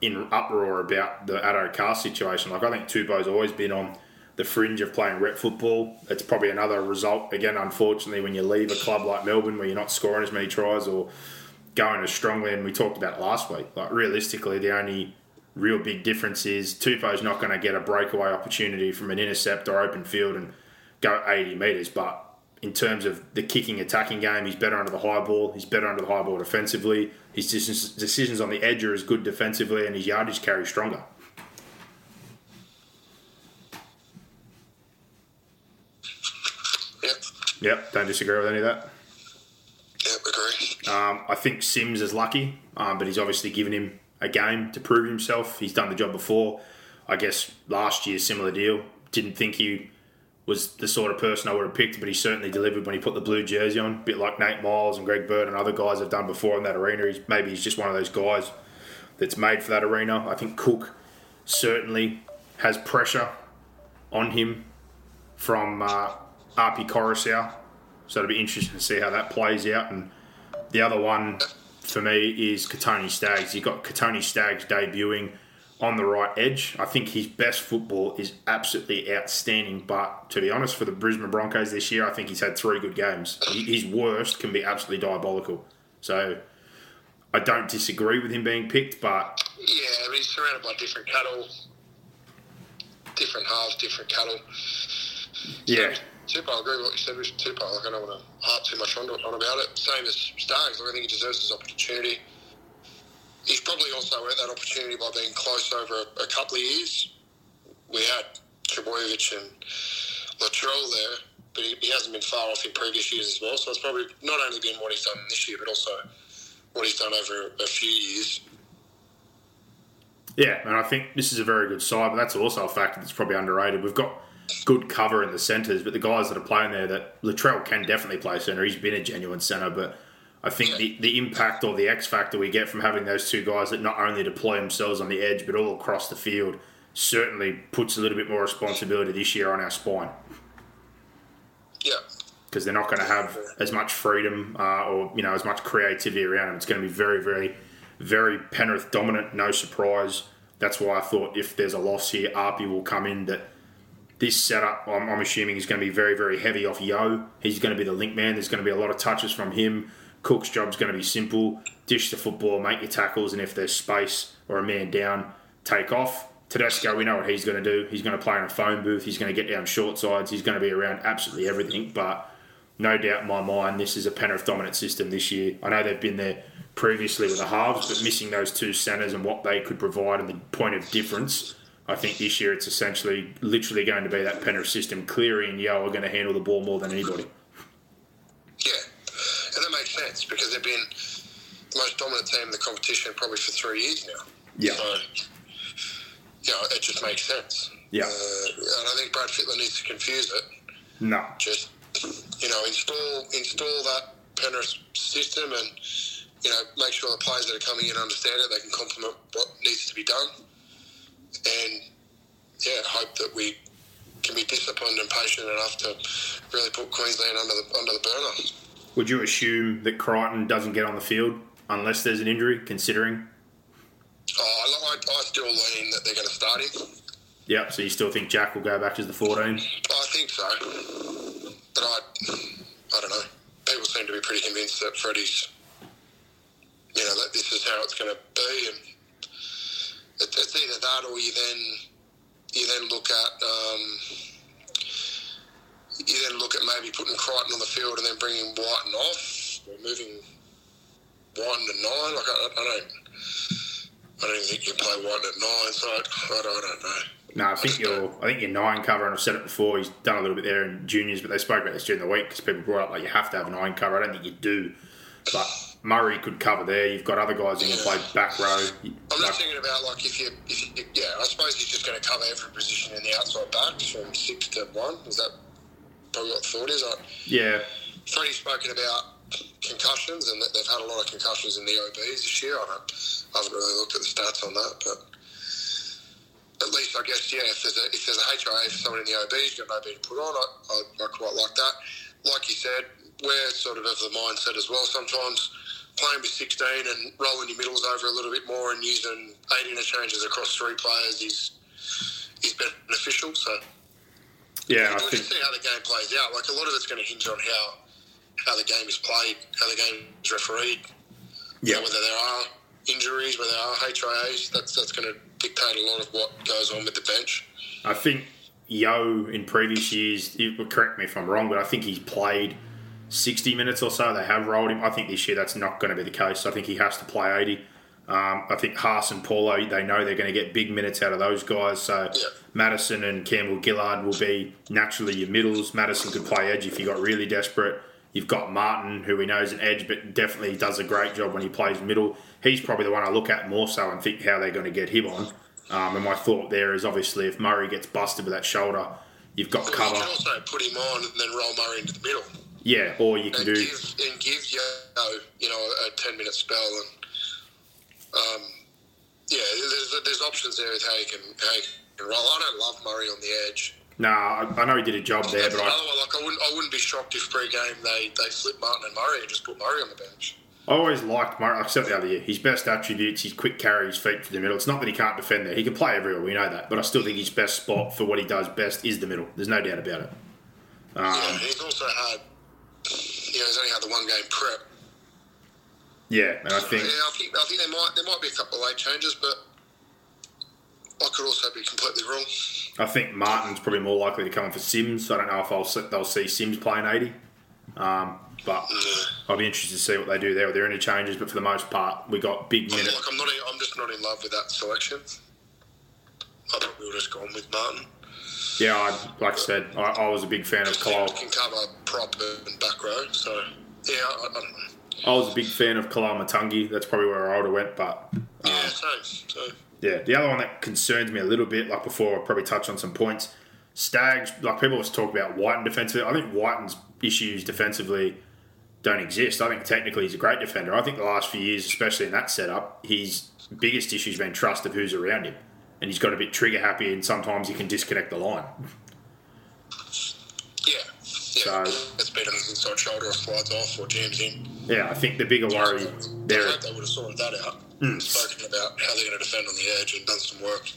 in uproar about the Addo-Carr situation. Like I think Tupou's always been on the fringe of playing rep football. It's probably another result, again, unfortunately, when you leave a club like Melbourne where you're not scoring as many tries or going as strongly. And we talked about it last week. Like, realistically, the only real big difference is Tupou's not going to get a breakaway opportunity from an intercept or open field and go 80 metres. But in terms of the kicking attacking game, he's better under the high ball. He's better under the high ball defensively. His decisions on the edge are as good defensively, and his yardage carry stronger. Yep. Don't disagree with any of that. Yep, agree. Um, I think Sims is lucky, um, but he's obviously given him a game to prove himself. He's done the job before. I guess last year, similar deal. Didn't think he was the sort of person I would have picked, but he certainly delivered when he put the blue jersey on. A bit like Nate Myles and Greg Bird and other guys have done before in that arena. He's, maybe he's just one of those guys that's made for that arena. I think Cook certainly has pressure on him from uh, Api Koroisau. So it'll be interesting to see how that plays out. And the other one for me is Kotoni Staggs. You've got Kotoni Staggs debuting on the right edge. I think his best football is absolutely outstanding. But to be honest, for the Brisbane Broncos this year, I think he's had three good games. His worst can be absolutely diabolical. So I don't disagree with him being picked, but Yeah, but he's surrounded by different cattle, different halves, different cattle. yeah, Tupou, I agree with what you said with Tupou. Like, I don't want to harp too much on, on about it. Same as Staggs. Like, I think he deserves his opportunity. He's probably also earned that opportunity by being close over a, a couple of years. We had Trbojevic and Latrell there, but he, he hasn't been far off in previous years as well. So it's probably not only been what he's done this year, but also what he's done over a, a few years. Yeah, and I think this is a very good side, but that's also a factor that's probably underrated. We've got good cover in the centres, but the guys that are playing there, that Latrell can definitely play centre. He's been a genuine centre, but I think the, the impact or the X factor we get from having those two guys that not only deploy themselves on the edge, but all across the field, certainly puts a little bit more responsibility this year on our spine Yeah. because they're not going to have as much freedom uh, or you know as much creativity around them. It's going to be very, very, very Penrith dominant. No surprise. That's why I thought if there's a loss here, Api will come in. That this setup, I'm, I'm assuming, is going to be very, very heavy off Yeo. He's going to be the link man. There's going to be a lot of touches from him. Cook's job's going to be simple: dish the football, make your tackles, and if there's space or a man down, take off. Tedesco, we know what he's going to do. He's going to play in a phone booth. He's going to get down short sides. He's going to be around absolutely everything. But no doubt in my mind, this is a Penrith dominant system this year. I know they've been there previously with the halves, but missing those two centres and what they could provide and the point of difference, I think this year it's essentially literally going to be that Penrith system. Cleary and Yeo are going to handle the ball more than anybody. Yeah, and that makes sense because they've been the most dominant team in the competition probably for three years now. Yeah. So, you know, it just makes sense. Yeah. Uh, I don't think Brad Fittler needs to confuse it. No. Just, you know, install install that Penrith system and, you know, make sure the players that are coming in understand it. They can complement what needs to be done. And, yeah, hope that we can be disciplined and patient enough to really put Queensland under the under the burner. Would you assume that Crichton doesn't get on the field unless there's an injury, considering? Oh, I, I, I still lean that they're going to start him. Yep, so you still think Jack will go back to the 14? I think so, but I, I don't know. People seem to be pretty convinced that Freddie's, you know, that this is how it's going to be, and it's either that or you then, you then look at, um, you then look at maybe putting Crichton on the field and then bringing Wighton off, or moving Wighton to nine. Like I, I don't, I don't even think you play Wighton at nine, so I, I, don't, I don't know. No, I think your I think your nine cover, and I've said it before. He's done a little bit there in juniors, but they spoke about this during the week because people brought up like you have to have nine cover. I don't think you do, but Murray could cover there. You've got other guys who can play back row. I'm Like, just thinking about like if you, if you, yeah, I suppose he's just going to cover every position in the outside backs from six to one. Is that probably what the thought is? Like, yeah, Freddie's spoken about concussions and that they've had a lot of concussions in the OBs this year. I, don't, I haven't really looked at the stats on that, but at least I guess yeah, if there's a if there's a HIA for someone in the OB who's got no OB to put on, I, I, I quite like that. Like you said, we're sort of of the mindset as well. Sometimes playing with 16 and rolling your middles over a little bit more and using eight interchanges across three players is is beneficial. So Yeah, I we'll think see how the game plays out. Like a lot of it's going to hinge on how how the game is played, how the game is refereed. yeah, You know, whether there are injuries, whether there are HIAs, that's that's going to dictate a lot of what goes on with the bench. I think Yeo in previous years, correct me if I'm wrong, but I think he's played 60 minutes or so. They have rolled him. I think this year that's not going to be the case. I think he has to play 80. Um, I think Haas and Paulo, they know they're going to get big minutes out of those guys. So Yeah. Matterson and Campbell Gillard will be naturally your middles. Matterson could play edge if you got really desperate. You've got Martin, who we know is an edge, but definitely does a great job when he plays middle. He's probably the one I look at more so and think how they're going to get him on. Um, and my thought there is obviously if Murray gets busted with that shoulder, you've got But cover. You can also put him on and then roll Murray into the middle Yeah, or you can do. give and give Yeo, you know, a ten minute spell and um, yeah, there's there's options there with how you can how you can roll. I don't love Murray on the edge. Nah, I, I know he did a job there, but I, one. Like I wouldn't I wouldn't be shocked if pre-game they they flip Martin and Murray and just put Murray on the bench. I always liked Murray. I said the other year, his best attributes, his quick carry, his feet to the middle. It's not that he can't defend there. He can play everywhere, we know that. But I still think his best spot for what he does best is the middle. There's no doubt about it. Um, yeah, he's also had you know he's only had the one game prep. Yeah, and I think Yeah, I think I think there might there might be a couple of late changes, but I could also be completely wrong. I think Martin's probably more likely to come in for Sims. I don't know if I'll see, they'll see Sims playing 80. Um, but I'll be interested to see what they do there. Are there any changes? But for the most part, we got big minutes. like, I'm not. I'm just not in love with that selection. I thought we have just gone with Martin. Yeah, I, like I said, I, I was a big fan of Kalal. Can cover prop and back row. So yeah, I, I. I was a big fan of Koloamatangi. That's probably where I would have went. But Yeah, um, same. So yeah, the other one that concerns me a little bit, like before, I'll probably touch on some points. Staggs, like people always talk about Wighton defensively. I think Wighton's issues defensively don't exist. I think technically he's a great defender. I think the last few years, especially in that setup, his biggest issue's been trust of who's around him. And he's got a bit trigger happy and sometimes he can disconnect the line. yeah, yeah. So- it's better than inside shoulder or slides off or jams in. Yeah, I think the bigger worry I there. hope they would have sorted that out. Hmm. Spoken about how they're going to defend on the edge and done some work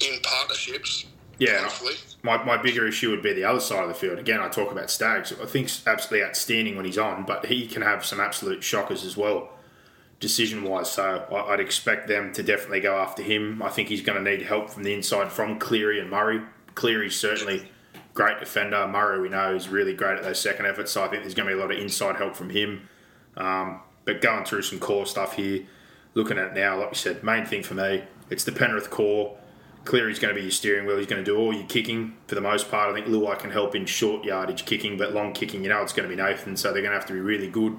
in partnerships. Yeah, hopefully. my, my bigger issue would be the other side of the field. Again, I talk about Staggs. I think he's absolutely outstanding when he's on, but he can have some absolute shockers as well, decision wise. So I'd expect them to definitely go after him. I think he's going to need help from the inside from Cleary and Murray. Cleary's certainly great defender. Murray, we know, is really great at those second efforts. So I think there's going to be a lot of inside help from him. Um, but going through some core stuff here, looking at it now, like we said, main thing for me, it's the Penrith core. Cleary's going to be your steering wheel. He's going to do all your kicking for the most part. I think Luai can help in short yardage kicking, but long kicking, you know, it's going to be Nathan. So they're going to have to be really good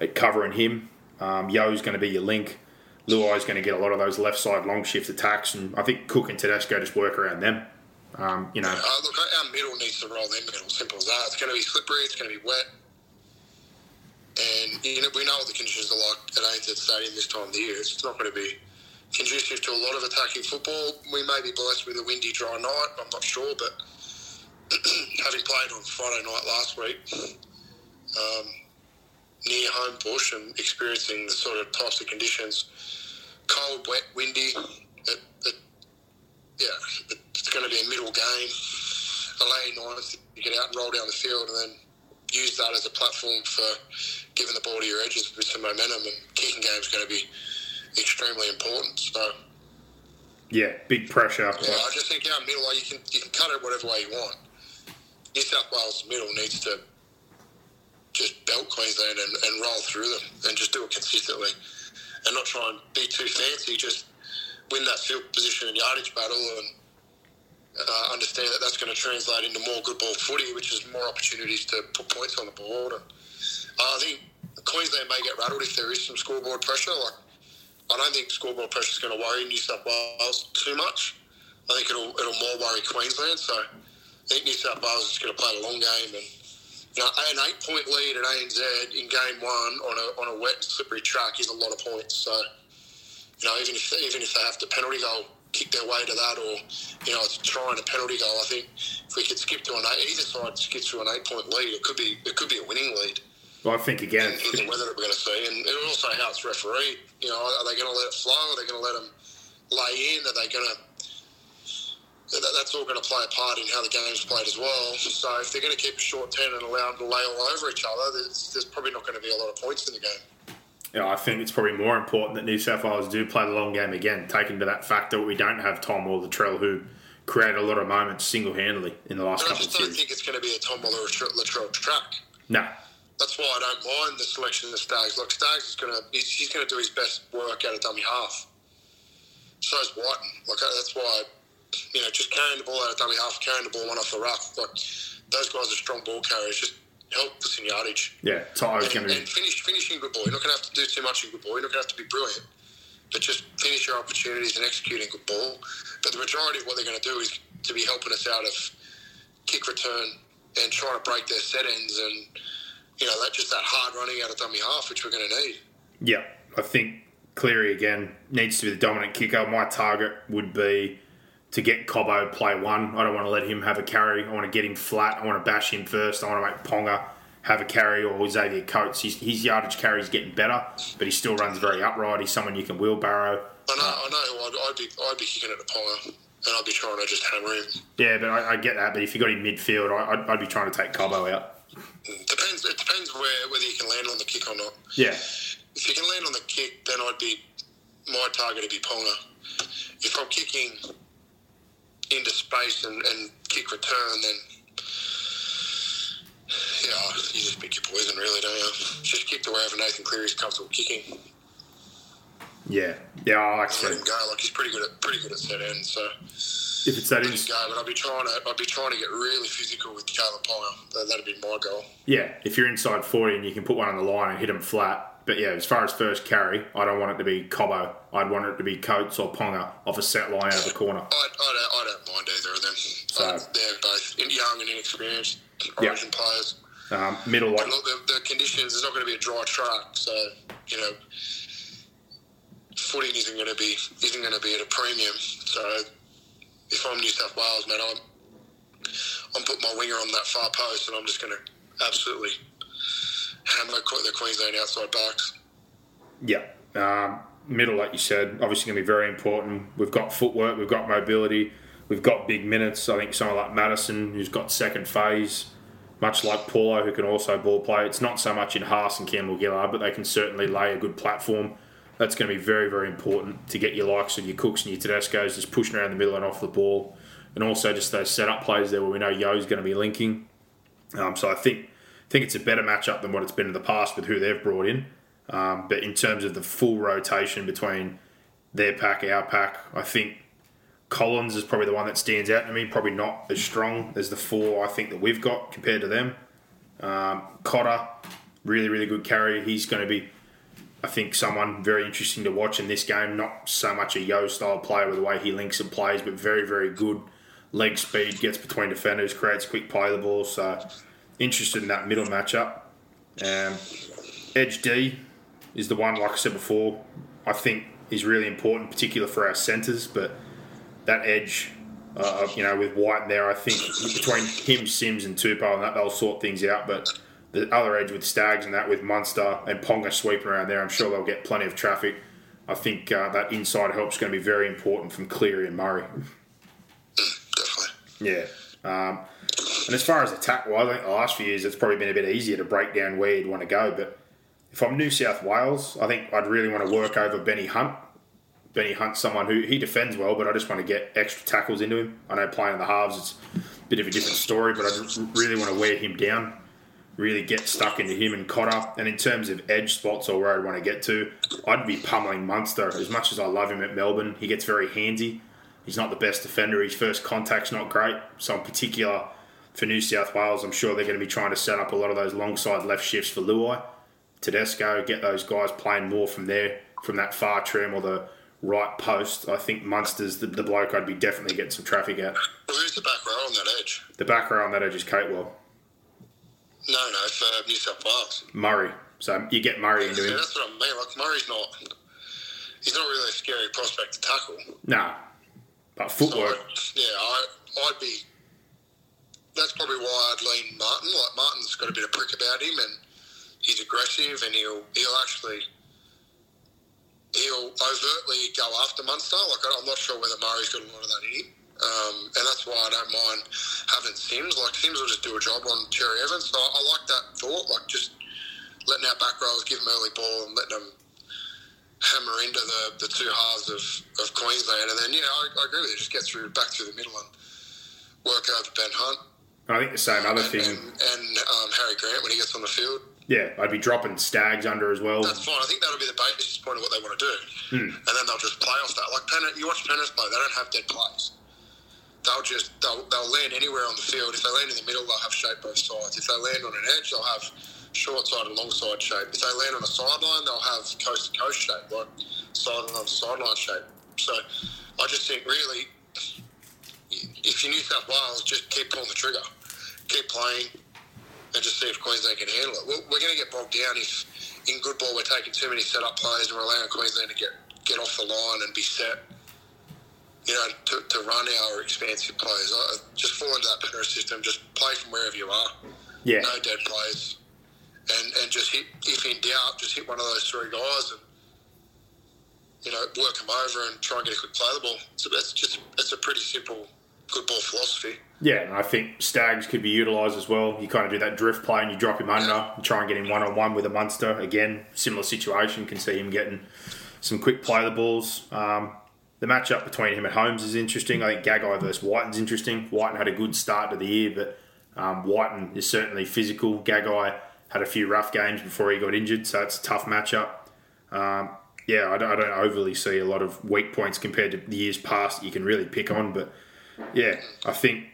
at covering him. Um, Yeo's going to be your link. Luai's going to get a lot of those left side long shift attacks, and I think Cook and Tedesco just work around them. Um, you know, Uh, look, our middle needs to roll their middle. Simple as that. It's going to be slippery. It's going to be wet. And you know, we know what the conditions are like at ANZ Stadium this time of the year. It's not going to be conducive to a lot of attacking football. We may be blessed with a windy, dry night. I'm not sure, but having played on Friday night last week um, near Homebush and experiencing the sort of types of conditions, cold, wet, windy, it, it, yeah, it, it's going to be a middle game. Allowing Niners to get out and roll down the field and then use that as a platform for giving the ball to your edges with some momentum and kicking game is going to be extremely important. So yeah, big pressure. yeah, I just think our middle, you can you can cut it whatever way you want. New South Wales middle needs to just belt Queensland and, and roll through them and just do it consistently and not try and be too fancy. Just win that field position and yardage battle and uh, understand that that's going to translate into more good ball footy, which is more opportunities to put points on the board. And uh, I think Queensland may get rattled if there is some scoreboard pressure. Like I don't think scoreboard pressure is going to worry New South Wales too much. I think it'll it'll more worry Queensland. So I think New South Wales is going to play a long game and. You know, an eight-point lead at ANZ in game one on a, on a wet, slippery track is a lot of points. So, you know, even if even if they have to penalty goal, kick their way to that, or you know, it's trying a penalty goal. I think if we could skip to an eight, either side skip to an eight-point lead, it could be it could be a winning lead Well, I think again, in the weather that we're going to see, and and also how it's refereed. You know, are they going to let it flow? Are they going to let them lay in? Are they going to that's all going to play a part in how the game's played as well. So if they're going to keep a short 10 and allow them to lay all over each other, there's, there's probably not going to be a lot of points in the game. Yeah, I think it's probably more important that New South Wales do play the long game again, taking to that factor we don't have Tom or Latrell who create a lot of moments single handedly in the last And I couple of just don't series. think it's going to be a Tom or Latrell track. No. That's why I don't mind the selection of Staggs. Look, Staggs is going to he's, he's going to do his best work out of dummy half. So is Wighton. Like that's why you know just carrying the ball out of dummy half, carrying the ball one off the ruck. Like those guys are strong ball carriers. Just help us in yardage. Yeah, And, going to and finish finishing good ball. You're not going to have to do too much in good ball. You're not going to have to be brilliant. But just finish your opportunities and executing good ball. But the majority of what they're going to do is to be helping us out of kick return and trying to break their set ends and you know that just that hard running out of dummy half, which we're going to need. Yeah, I think Cleary again needs to be the dominant kicker. My target would be to get Cobbo play one. I don't want to let him have a carry. I want to get him flat. I want to bash him first. I want to make Ponga have a carry or Xavier Coates. His, his yardage carry is getting better, but he still runs very upright. He's someone you can wheelbarrow. I know, I know. I'd, I'd be, I'd be kicking it to Ponga, and I'd be trying to just hammer him. Yeah, but I, I get that. But if you got him midfield, I, I'd, I'd be trying to take Cobbo out. Depends. It depends where whether you can land on the kick or not. Yeah, If you can land on the kick, then I'd be my target would be Ponga. If I'm kicking into space and, and kick return, then yeah, you just pick your poison, really, don't you? Just kick to wherever Nathan Cleary's comfortable kicking. yeah, yeah. I like Let him go. Like he's pretty good at pretty good at set end. So if it's that let him go. But I'd be trying to I'd be trying to get really physical with Kalyn Ponga. That, that'd be my goal. Yeah, if you're inside 40 and you can put one on the line and hit them flat. But yeah, as far as first carry, I don't want it to be Cobbo. I'd want it to be Coates or Ponga off a set line out of the corner. I, I, don't, I don't mind either of them. So- Uh, they're both young and inexperienced Yeah. Origin players. Um, middle, look, the, the conditions, it's not going to be a dry track, so you know, footing isn't going to be isn't going to be at a premium. So if I'm New South Wales, man, I'm I'm putting my winger on that far post, and I'm just going to absolutely hammer que- the Queensland outside backs. yeah. Um, middle, like you said, obviously going to be very important. We've got footwork, we've got mobility, we've got big minutes. I think someone like Matterson, who's got second phase, much like Paulo, who can also ball play. It's not so much in Haas and Campbell Gillard, but they can certainly lay a good platform. That's going to be very, very important to get your likes of your Cooks and your Tedesco's just pushing around the middle and off the ball. And also just those setup plays there where we know Yeo's going to be linking. Um, so I think think it's a better matchup than what it's been in the past with who they've brought in. Um, but in terms of the full rotation between their pack, our pack, I think Collins is probably the one that stands out to me. Probably not as strong as the four I think that we've got compared to them. Um, Cotter, really, really good carry. He's going to be, I think, someone very interesting to watch in this game. Not so much a Yeo style player with the way he links and plays, but very, very good leg speed, gets between defenders, creates quick play the ball. So interested in that middle matchup. Um, Edge D is the one, like I said before, I think is really important, particular for our centres. But that edge, uh, you know, with White there, I think between him, Sims, and Tupou, and that they'll sort things out. But the other edge with Staggs and that with Munster and Ponga sweeping around there, I'm sure they'll get plenty of traffic. I think uh, that inside help is going to be very important from Cleary and Murray. Definitely. Yeah. Um, and as far as attack wise, I think the last few years it's probably been a bit easier to break down where you'd want to go. But if I'm New South Wales, I think I'd really want to work over Benny Hunt. Benny Hunt's someone who he defends well, but I just want to get extra tackles into him. I know playing in the halves it's a bit of a different story, but I just really want to wear him down, really get stuck into him and Cotter. And in terms of edge spots or where I'd want to get to, I'd be pummeling Munster. As much as I love him at Melbourne, he gets very handsy. He's not the best defender. His first contact's not great. So in particular for New South Wales, I'm sure they're going to be trying to set up a lot of those long side left shifts for Luai, Tedesco, get those guys playing more from there, from that far trim or the right post. I think Munster's the, the bloke I'd be definitely getting some traffic at. Well, who's the back row on that edge? The back row on that edge is Capewell. No, no, for uh, New South Wales. Murray. So you get Murray into Yeah, him. that's what I mean. Like Murray's not. He's not really a scary prospect to tackle. Nah. But So footwork. I'd- yeah, I, I'd be. That's probably why I'd lean Martin. Like Martin's got a bit of prick about him, and he's aggressive, and he'll he'll actually he'll overtly go after Munster. Like I'm not sure whether Murray's got a lot of that in him. Um, and that's why I don't mind having Sims. Like Sims will just do a job on Cherry Evans. So I, I like that thought. Like just letting our back rows give them early ball and letting them hammer into the, the two halves of, of Queensland. And then, yeah, I, I agree with you. Just get through back through the middle and work over Ben Hunt. I think the same other and, thing. And, and um, Harry Grant when he gets on the field. Yeah, I'd be dropping Staggs under as well. That's fine. I think that'll be the basis point of what they want to do. Hmm. And then they'll just play off that. Like Penrith, you watch Penrith play, they don't have dead plays. They'll just they'll, they'll land anywhere on the field. If they land in the middle, they'll have shape both sides. If they land on an edge, they'll have short side and long side shape. If they land on a sideline, they'll have coast to coast shape, like sideline on sideline shape. So I just think really, if you're New South Wales, just keep pulling the trigger, keep playing, and just see if Queensland can handle it. We're, we're going to get bogged down if in good ball we're taking too many set up plays and we're allowing Queensland to get get off the line and be set. You know, to, to run our expansive plays. I just fall into that Penrith system. Just play from wherever you are. Yeah. No dead plays. And and just hit if in doubt, just hit one of those three guys and you know work them over and try and get a quick play the ball. So that's just it's a pretty simple good ball philosophy. Yeah, and I think Staggs could be utilised as well. You kind of do that drift play and you drop him under, and try and get him one on one with a Munster. Again, similar situation. Can see him getting some quick play the balls. Um, the matchup between him and Holmes is interesting. I think Gagai versus Wighton's interesting. Wighton had a good start to the year, but um, Wighton is certainly physical. Gagai had a few rough games before he got injured, so it's a tough matchup. Um, yeah, I don't, I don't overly see a lot of weak points compared to the years past that you can really pick on, but yeah, I think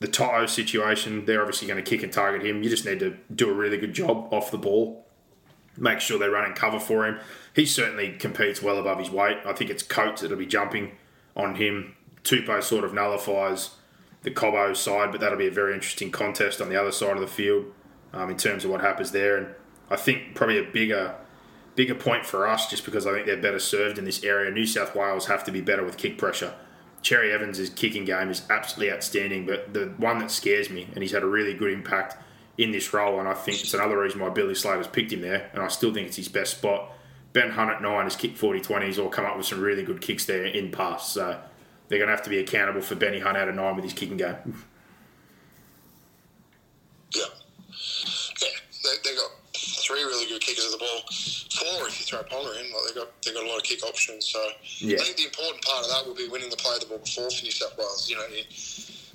the To'o situation, they're obviously going to kick and target him. You just need to do a really good job off the ball. Make sure they're running cover for him. He certainly competes well above his weight. I think it's Coates that'll be jumping on him. Tupou sort of nullifies the Cobbo side, but that'll be a very interesting contest on the other side of the field um, in terms of what happens there. And I think probably a bigger bigger point for us, just because I think they're better served in this area. New South Wales have to be better with kick pressure. Cherry Evans' kicking game is absolutely outstanding, but the one that scares me, and he's had a really good impact in this role, and I think it's another reason why Billy Slater's picked him there, and I still think it's his best spot. Ben Hunt at nine has kicked 40 20s or come up with some really good kicks there in pass, so they're going to have to be accountable for Benny Hunt out of nine with his kicking game. Yeah. Yeah, they, they got three really good kickers of the ball. Four if you throw Ponga in. Like they got they got a lot of kick options. So Yeah. I think the important part of that will be winning the play of the ball before for New South Wales. You know,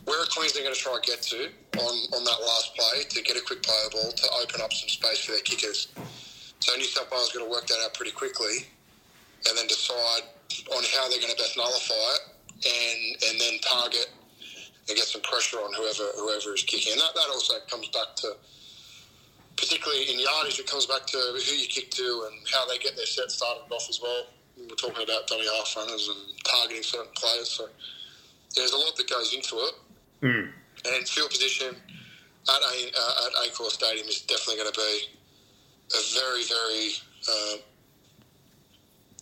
where are Queensland going to try and get to on, on that last play to get a quick play of the ball to open up some space for their kickers? So New South Wales going to work that out pretty quickly, and then decide on how they're going to best nullify it, and and then target and get some pressure on whoever whoever is kicking. And that, that also comes back to particularly in yardage, it comes back to who you kick to and how they get their set started off as well. We're talking about dummy half runners and targeting certain players, so there's a lot that goes into it. And field position at a, uh, at Accor Stadium is definitely going to be a very, very uh,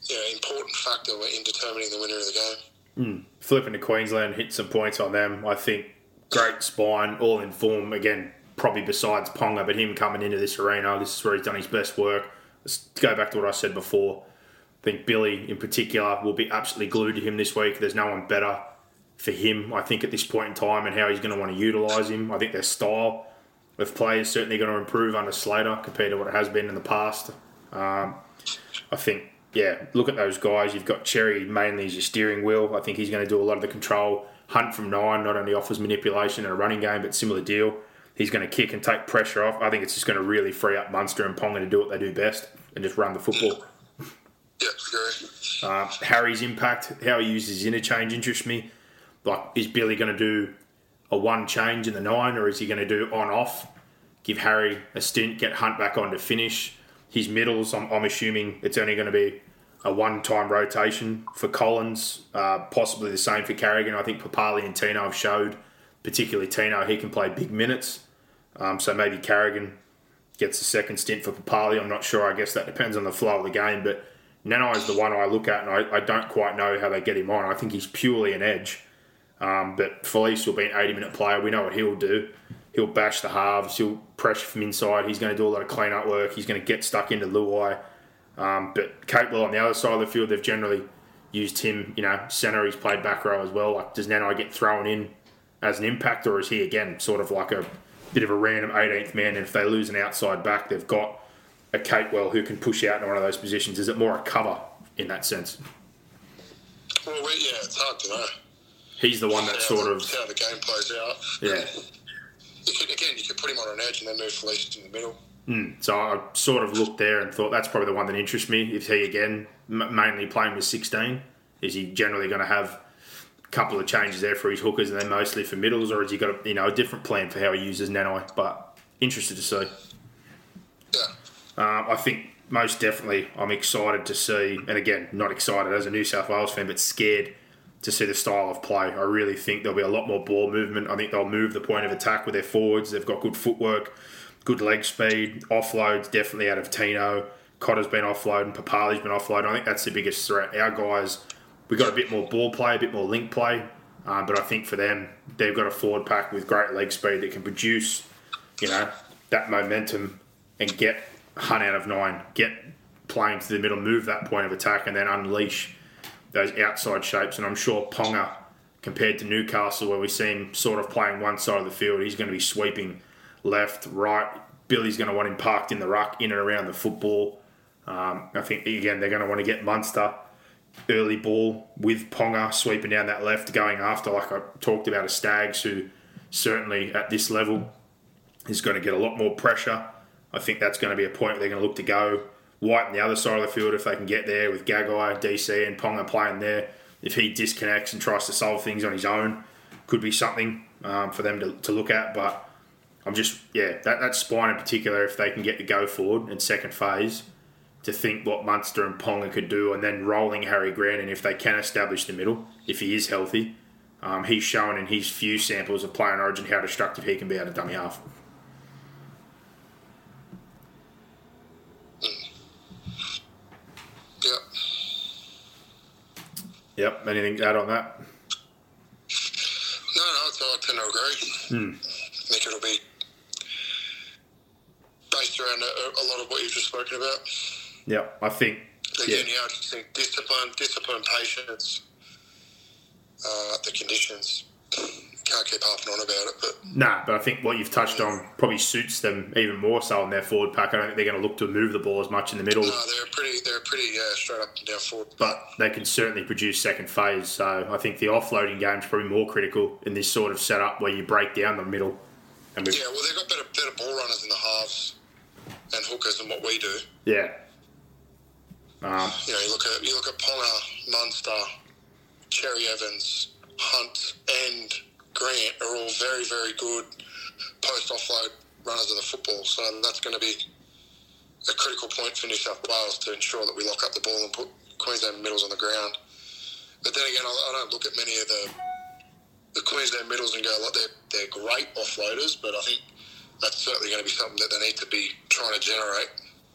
you know, important factor in determining the winner of the game. Flipping to Queensland, hit some points on them. I think great spine, all in form. Again, probably besides Ponga, but him coming into this arena, this is where he's done his best work. Let's go back to what I said before. I think Billy, in particular, will be absolutely glued to him this week. There's no one better for him, I think, at this point in time and how he's going to want to utilise him. I think their style of play is certainly going to improve under Slater compared to what it has been in the past. Um, I think, yeah, look at those guys. You've got Cherry mainly as your steering wheel. I think he's going to do a lot of the control. Hunt from nine not only offers manipulation and a running game, but similar deal. He's going to kick and take pressure off. I think it's just going to really free up Munster and Ponga to do what they do best and just run the football. Yeah. Uh, Harry's impact, how he uses his interchange interests me. Like, is Billy going to do a one change in the nine, or is he going to do on off? Give Harry a stint, get Hunt back on to finish. His middles, I'm, I'm assuming it's only going to be a one time rotation for Collins, uh, possibly the same for Carrigan. I think Papalii and Tino have showed, particularly Tino, he can play big minutes. Um, so maybe Carrigan gets a second stint for Papalii. I'm not sure. I guess that depends on the flow of the game. But Nanai is the one I look at, and I, I don't quite know how they get him on. I think he's purely an edge. Um, but Felise will be an 80 minute player. We know what he'll do. He'll bash the halves. He'll pressure from inside. He's going to do a lot of clean up work. He's going to get stuck into Luai. Um, but Capewell on the other side of the field, they've generally used him, you know, centre. He's played back row as well. Like, does Nanai get thrown in as an impact, or is he again sort of like a bit of a random 18th man? And if they lose an outside back, they've got a Capewell who can push out in one of those positions. Is it more a cover in that sense? Well, we, yeah, it's hard to know. He's the one that sort of how the game plays out. yeah. You could, again, you could put him on an edge and then move Felise in the middle. Hmm. So I sort of looked there and thought that's probably the one that interests me. If he again m- mainly playing with 16, is he generally going to have couple of changes there for his hookers and then mostly for middles, or has he got a, you know a different plan for how he uses Nanai? But interested to see. Yeah. Um, I think most definitely I'm excited to see, and again, not excited as a New South Wales fan, but scared to see the style of play. I really think there'll be a lot more ball movement. I think they'll move the point of attack with their forwards. They've got good footwork, good leg speed, offloads definitely out of Tino. Cotter's been offloading, Papalii's been offloading. I think that's the biggest threat. Our guys, we got a bit more ball play, a bit more link play, um, but I think for them, they've got a forward pack with great leg speed that can produce, you know, that momentum and get Hunt out of nine, get playing to the middle, move that point of attack, and then unleash those outside shapes. And I'm sure Ponga, compared to Newcastle, where we see him sort of playing one side of the field, he's going to be sweeping left, right. Billy's going to want him parked in the ruck, in and around the football. Um, I think, again, they're going to want to get Munster early ball with Ponga sweeping down that left, going after, like I talked about, a Staggs who certainly at this level is going to get a lot more pressure. I think that's going to be a point they're going to look to go White on the other side of the field if they can get there with Gagai, DC, and Ponga playing there. If he disconnects and tries to solve things on his own, could be something um, for them to, to look at. But I'm just, yeah, that, that spine in particular, if they can get the go forward in second phase, to think what Munster and Ponga could do, and then rolling Harry Grant, and if they can establish the middle, if he is healthy, um, he's shown in his few samples of playing Origin how destructive he can be out of dummy half. Yeah. Yep. Anything to add on that? No, no, it's, I tend to agree. I think it'll be based around a, a lot of what you've just spoken about. Yep. I think. Yeah. Again, yeah, I just think discipline, discipline, patience, uh, the conditions. Can't keep harping on about it, but Nah, but I think what you've touched on probably suits them even more so in their forward pack. I don't think they're going to look to move the ball as much in the middle, no, they're pretty, they're pretty uh, straight up and down forward. but they can certainly produce second phase. So I think the offloading game is probably more critical in this sort of setup where you break down the middle. And Yeah, well, they've got better, better ball runners in the halves and hookers than what we do. yeah. You know, you look at you look at Ponga, Munster, Cherry Evans, Hunt, and Grant are all very, very good post offload runners of the football. So that's going to be a critical point for New South Wales to ensure that we lock up the ball and put Queensland middles on the ground. But then again, I, I don't look at many of the the Queensland middles and go like they're they're great offloaders, but I think that's certainly going to be something that they need to be trying to generate.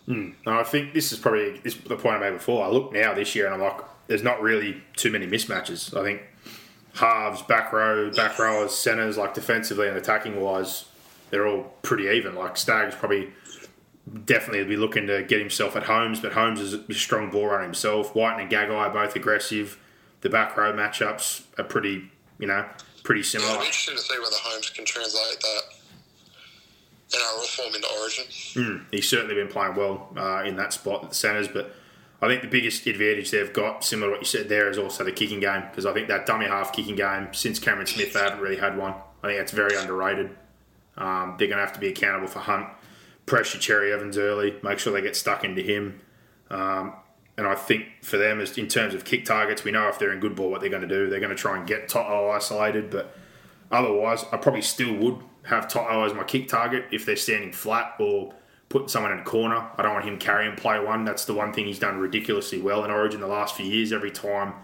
Mm. And I think this is probably this, the point I made before. I look now this year and I'm like, there's not really too many mismatches. I think halves, back row, back rowers, centres, like defensively and attacking wise, they're all pretty even. Like Staggs probably definitely be looking to get himself at Holmes, but Holmes is a strong ball runner himself. White and Gagai are both aggressive. The back row matchups are pretty, you know, pretty similar. it'll be interesting to see whether Holmes can translate that Form into Origin. he's certainly been playing well uh, in that spot at the centres. But I think the biggest advantage they've got, similar to what you said there, is also the kicking game because I think that dummy half kicking game since Cameron Smith they haven't really had one. I think that's very underrated. Um, they're going to have to be accountable for Hunt, pressure Cherry Evans early, make sure they get stuck into him. Um, and I think for them, as in terms of kick targets, we know if they're in good ball what they're going to do. They're going to try and get To'o isolated, but otherwise, I probably still would have To'o as my kick target if they're standing flat or putting someone in a corner. I don't want him carrying play one. That's the one thing he's done ridiculously well in Origin the last few years. Every time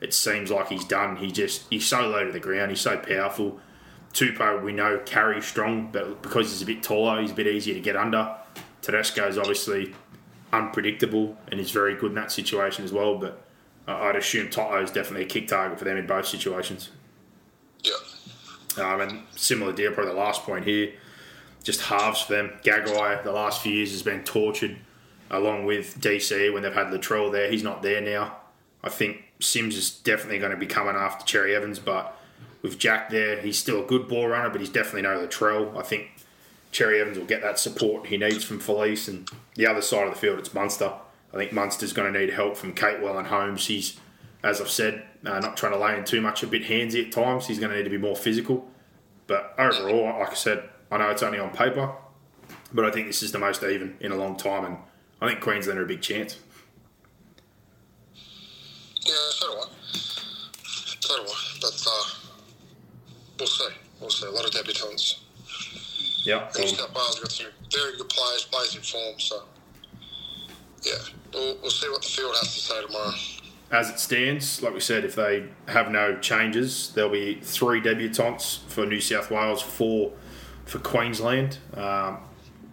it seems like he's done, he just he's so low to the ground. He's so powerful. Tupou, we know, carries strong, but because he's a bit taller, he's a bit easier to get under. Tedesco is obviously unpredictable and is very good in that situation as well. But I'd assume To'o's definitely a kick target for them in both situations. Yeah. Um, and similar deal, probably the last point here, just halves for them. Gagai, the last few years, has been tortured along with DC when they've had Latrell there. He's not there now. I think Sims is definitely going to be coming after Cherry Evans, but with Jack there, he's still a good ball runner, but he's definitely no Latrell. I think Cherry Evans will get that support he needs from Felise, and the other side of the field, it's Munster. I think Munster's going to need help from Capewell and Holmes. He's, as I've said, uh, not trying to lay in too much, a bit handsy at times. He's going to need to be more physical. But overall, like I said, I know it's only on paper, but I think this is the most even in a long time, and I think Queensland are a big chance. Yeah, so do I. So do I. But uh, we'll see. We'll see. A lot of debutants. Yep. New South Wales got some very good players, players in form. So, yeah, we'll, we'll see what the field has to say tomorrow. As it stands, like we said, if they have no changes, there'll be three debutants for New South Wales, four for Queensland. Um,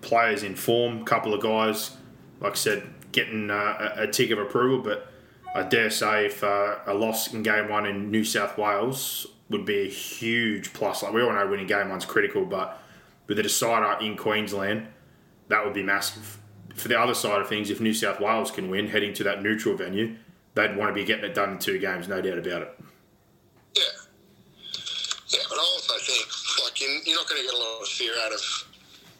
players in form, couple of guys, like I said, getting uh, a, tick of approval. But I dare say, if uh, a loss in game one in New South Wales would be a huge plus. Like we all know, winning game one's critical, but with a decider in Queensland, that would be massive. For the other side of things, if New South Wales can win, heading to that neutral venue, they'd want to be getting it done in two games, no doubt about it. Yeah. Yeah, but I also think, like, you're, not going to get a lot of fear out of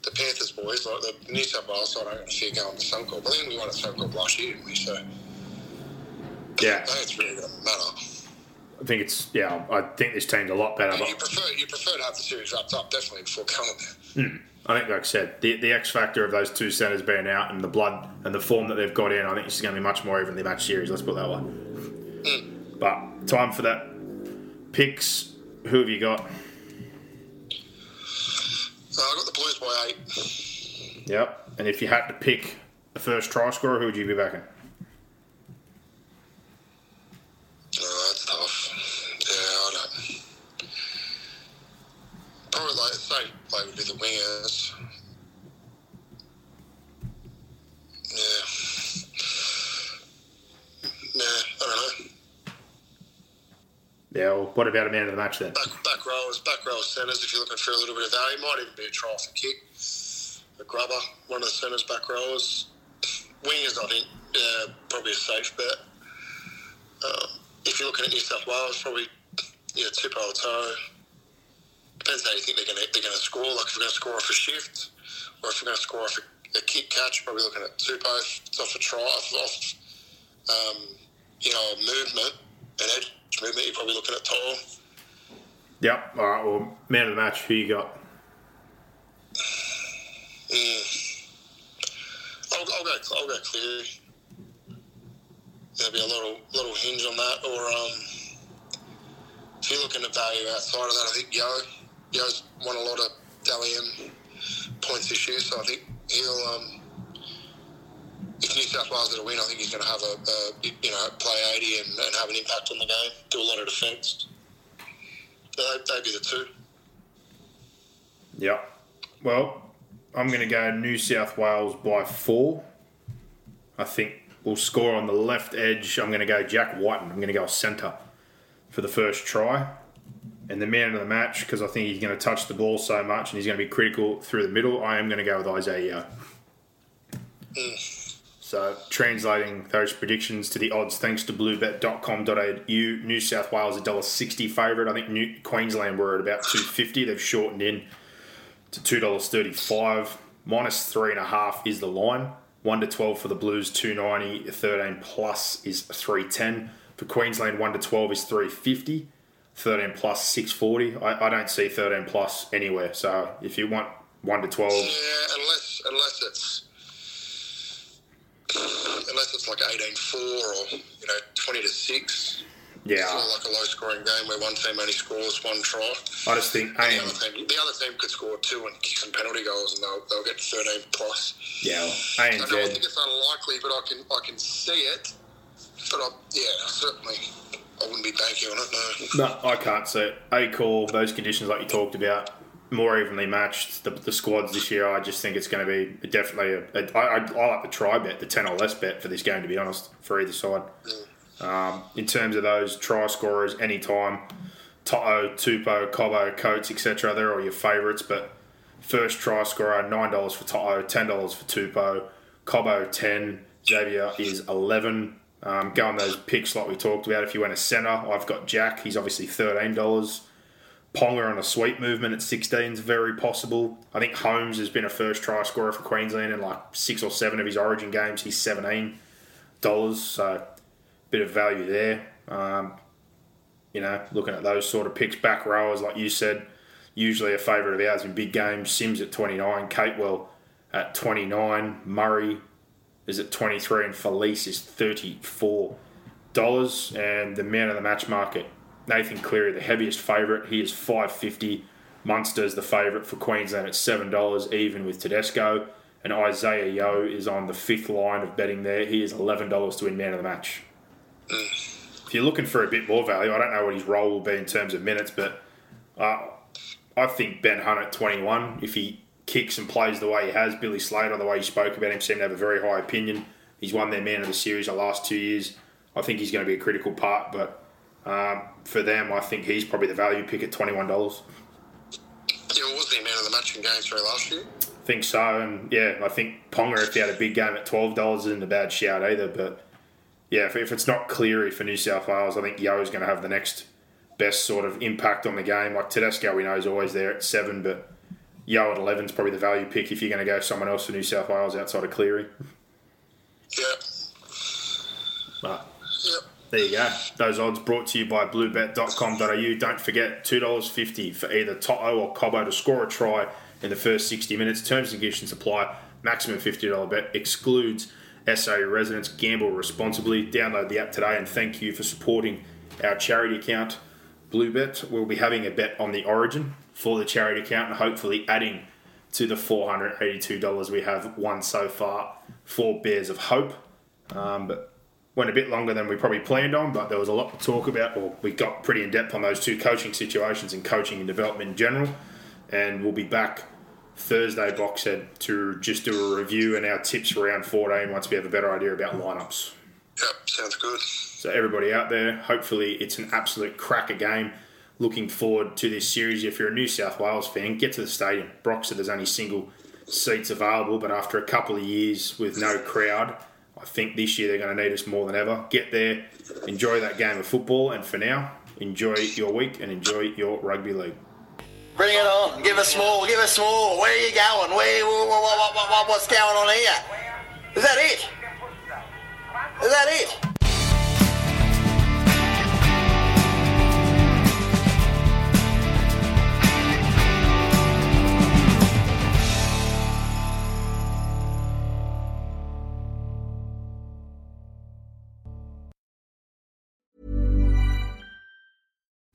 the Panthers boys. Like, the New South Wales side, I don't fear going to Suncorp. I think we won at Suncorp last year, didn't we? So, Yeah, it's really going to matter. I think it's yeah. I think this team's a lot better. You But prefer, you prefer to have the series wrapped up, definitely, before going there. Hmm. I think, like I said, the, the X factor of those two centres being out and the blood and the form that they've got in, I think this is going to be much more evenly matched series. Let's put it that way. But time for that picks. Who have you got? Uh, I got the Blues by eight. Yep. And if you had to pick the first try scorer, who would you be backing? Oh, that's tough. Yeah, I don't. Probably like say play would be the wingers. Yeah. Nah, I don't know. Yeah. Well, what about a man of the match then? Back back back row centres. If you're looking for a little bit of value, might even be a try for kick. A grubber, one of the centres, back rowers. Wingers, I think, yeah, probably a safe bet. Um, if you're looking at New South Wales, probably yeah, Tupou or To'o. Depends how you think they're going to they're going to score. Like if we're going to score off a shift, or if we're going to score off a, a kick catch, probably looking at. If it's off a try, off, off um, you know, movement, an edge movement, you're probably looking at. Yep. All right. Well, man of the match. Who you got? Mm. I'll, I'll go. I'll go Cleary. There'll be a little little hinge on that, or um, if you're looking at value outside of that, I think Yeo Yeo's won a lot of Dally M points this year, so I think he'll. Um, if New South Wales are to win, I think he's going to have a, a you know play 80 and, and have an impact on the game, do a lot of defence. So they'd, be the two. Yeah. Well, I'm going to go New South Wales by four. I think we'll score on the left edge. I'm going to go Jack Wighton. I'm going to go centre for the first try. And the man of the match, because I think he's going to touch the ball so much and he's going to be critical through the middle, I am going to go with Isaiah. Yeo. Mm. So, translating those predictions to the odds, thanks to bluebet.com.au, New South Wales $1.60 favourite. I think New Queensland were at about 250 They've shortened in to two dollars thirty-five. Minus three and a half is the line. One to twelve for the Blues, two ninety. Thirteen plus is three ten. For Queensland, one to twelve is three fifty. Thirteen plus six forty. I, I don't see thirteen plus anywhere. So if you want one to twelve, Yeah, unless unless it's unless it's like 18-4 or you know 20 to six. yeah, It's not like a low-scoring game where one team only scores one try. I just think The aim. other team, the other team could score two and kick some penalty goals, and they'll, they'll get 13 plus. Yeah, So no, I think it's unlikely, but I can I can see it. But I, yeah, certainly I wouldn't be banking on it. No. No, I can't see it. A call, those conditions like you talked about, more evenly matched. The, the squads this year, I just think it's going to be definitely a. a I, I, like the try bet, the 10 or less bet for this game, to be honest, for either side. Um, in terms of those try scorers, anytime, To'o, Tupou, Cobbo, Coates, etc., they're all your favourites. But first try scorer, $9 for To'o, $10 for Tupou, Cobbo, 10 Xavier is 11 Um, go on those picks like we talked about. If you went a centre, I've got Jack. He's obviously thirteen dollars. Ponga on a sweep movement at 16 is very possible. I think Holmes has been a first try scorer for Queensland in like six or seven of his Origin games. He's seventeen dollars, so bit of value there. Um, you know, looking at those sort of picks, back rowers like you said, usually a favourite of ours in big games. Sims at 29, Capewell at 29, Murray is at 23, and Felise is 34 dollars. And the man of the match market, Nathan Cleary, the heaviest favourite, he is 550. Munster's the favourite for Queensland at seven dollars, even with Tedesco. And Isaiah Yeo is on the fifth line of betting there. He is eleven dollars to win man of the match. If you're looking for a bit more value, I don't know what his role will be in terms of minutes, but uh, I think Ben Hunt at 21, if he kicks and plays the way he has, Billy Slater, the way you spoke about him, seemed to have a very high opinion. He's won their man of the series the last two years. I think he's going to be a critical part, but um, for them, I think he's probably the value pick at $21. Yeah, well, wasn't he man of the match in game three last year? I think so, and yeah, I think Ponga, if he had a big game at $12, isn't a bad shout either, but yeah, if, if it's not Cleary for New South Wales, I think Yeo is going to have the next best sort of impact on the game. Like Tedesco, we know is always there at seven, but Yeo at eleven is probably the value pick if you're going to go someone else for New South Wales outside of Cleary. Yeah. But Yep. There you go. Those odds brought to you by bluebet.com.au. Don't forget $2.50 for either To'o or Cobbo to score a try in the first 60 minutes. Terms and conditions apply. Maximum $50 bet excludes SA residents. Gamble responsibly. Download the app today and thank you for supporting our charity account. Bluebet We'll be having a bet on the origin for the charity account and hopefully adding to the $482 we have won so far for Bears of Hope. Um, but went a bit longer than we probably planned on, but there was a lot to talk about. Well, we got pretty in depth on those two coaching situations and coaching and development in general. And we'll be back Thursday, Boxhead, to just do a review and our tips for round 14 once we have a better idea about lineups. Yep, sounds good. So, everybody out there, hopefully it's an absolute cracker game. Looking forward to this series. If you're a New South Wales fan, get to the stadium. Said there's only single seats available, but after a couple of years with no crowd, I think this year they're going to need us more than ever. Get there, enjoy that game of football, and for now, enjoy your week and enjoy your rugby league. Bring it on. Give us more. Give us more. Where are you going? Where? What, what, what, what, what's going on here? Is that it? Is that it?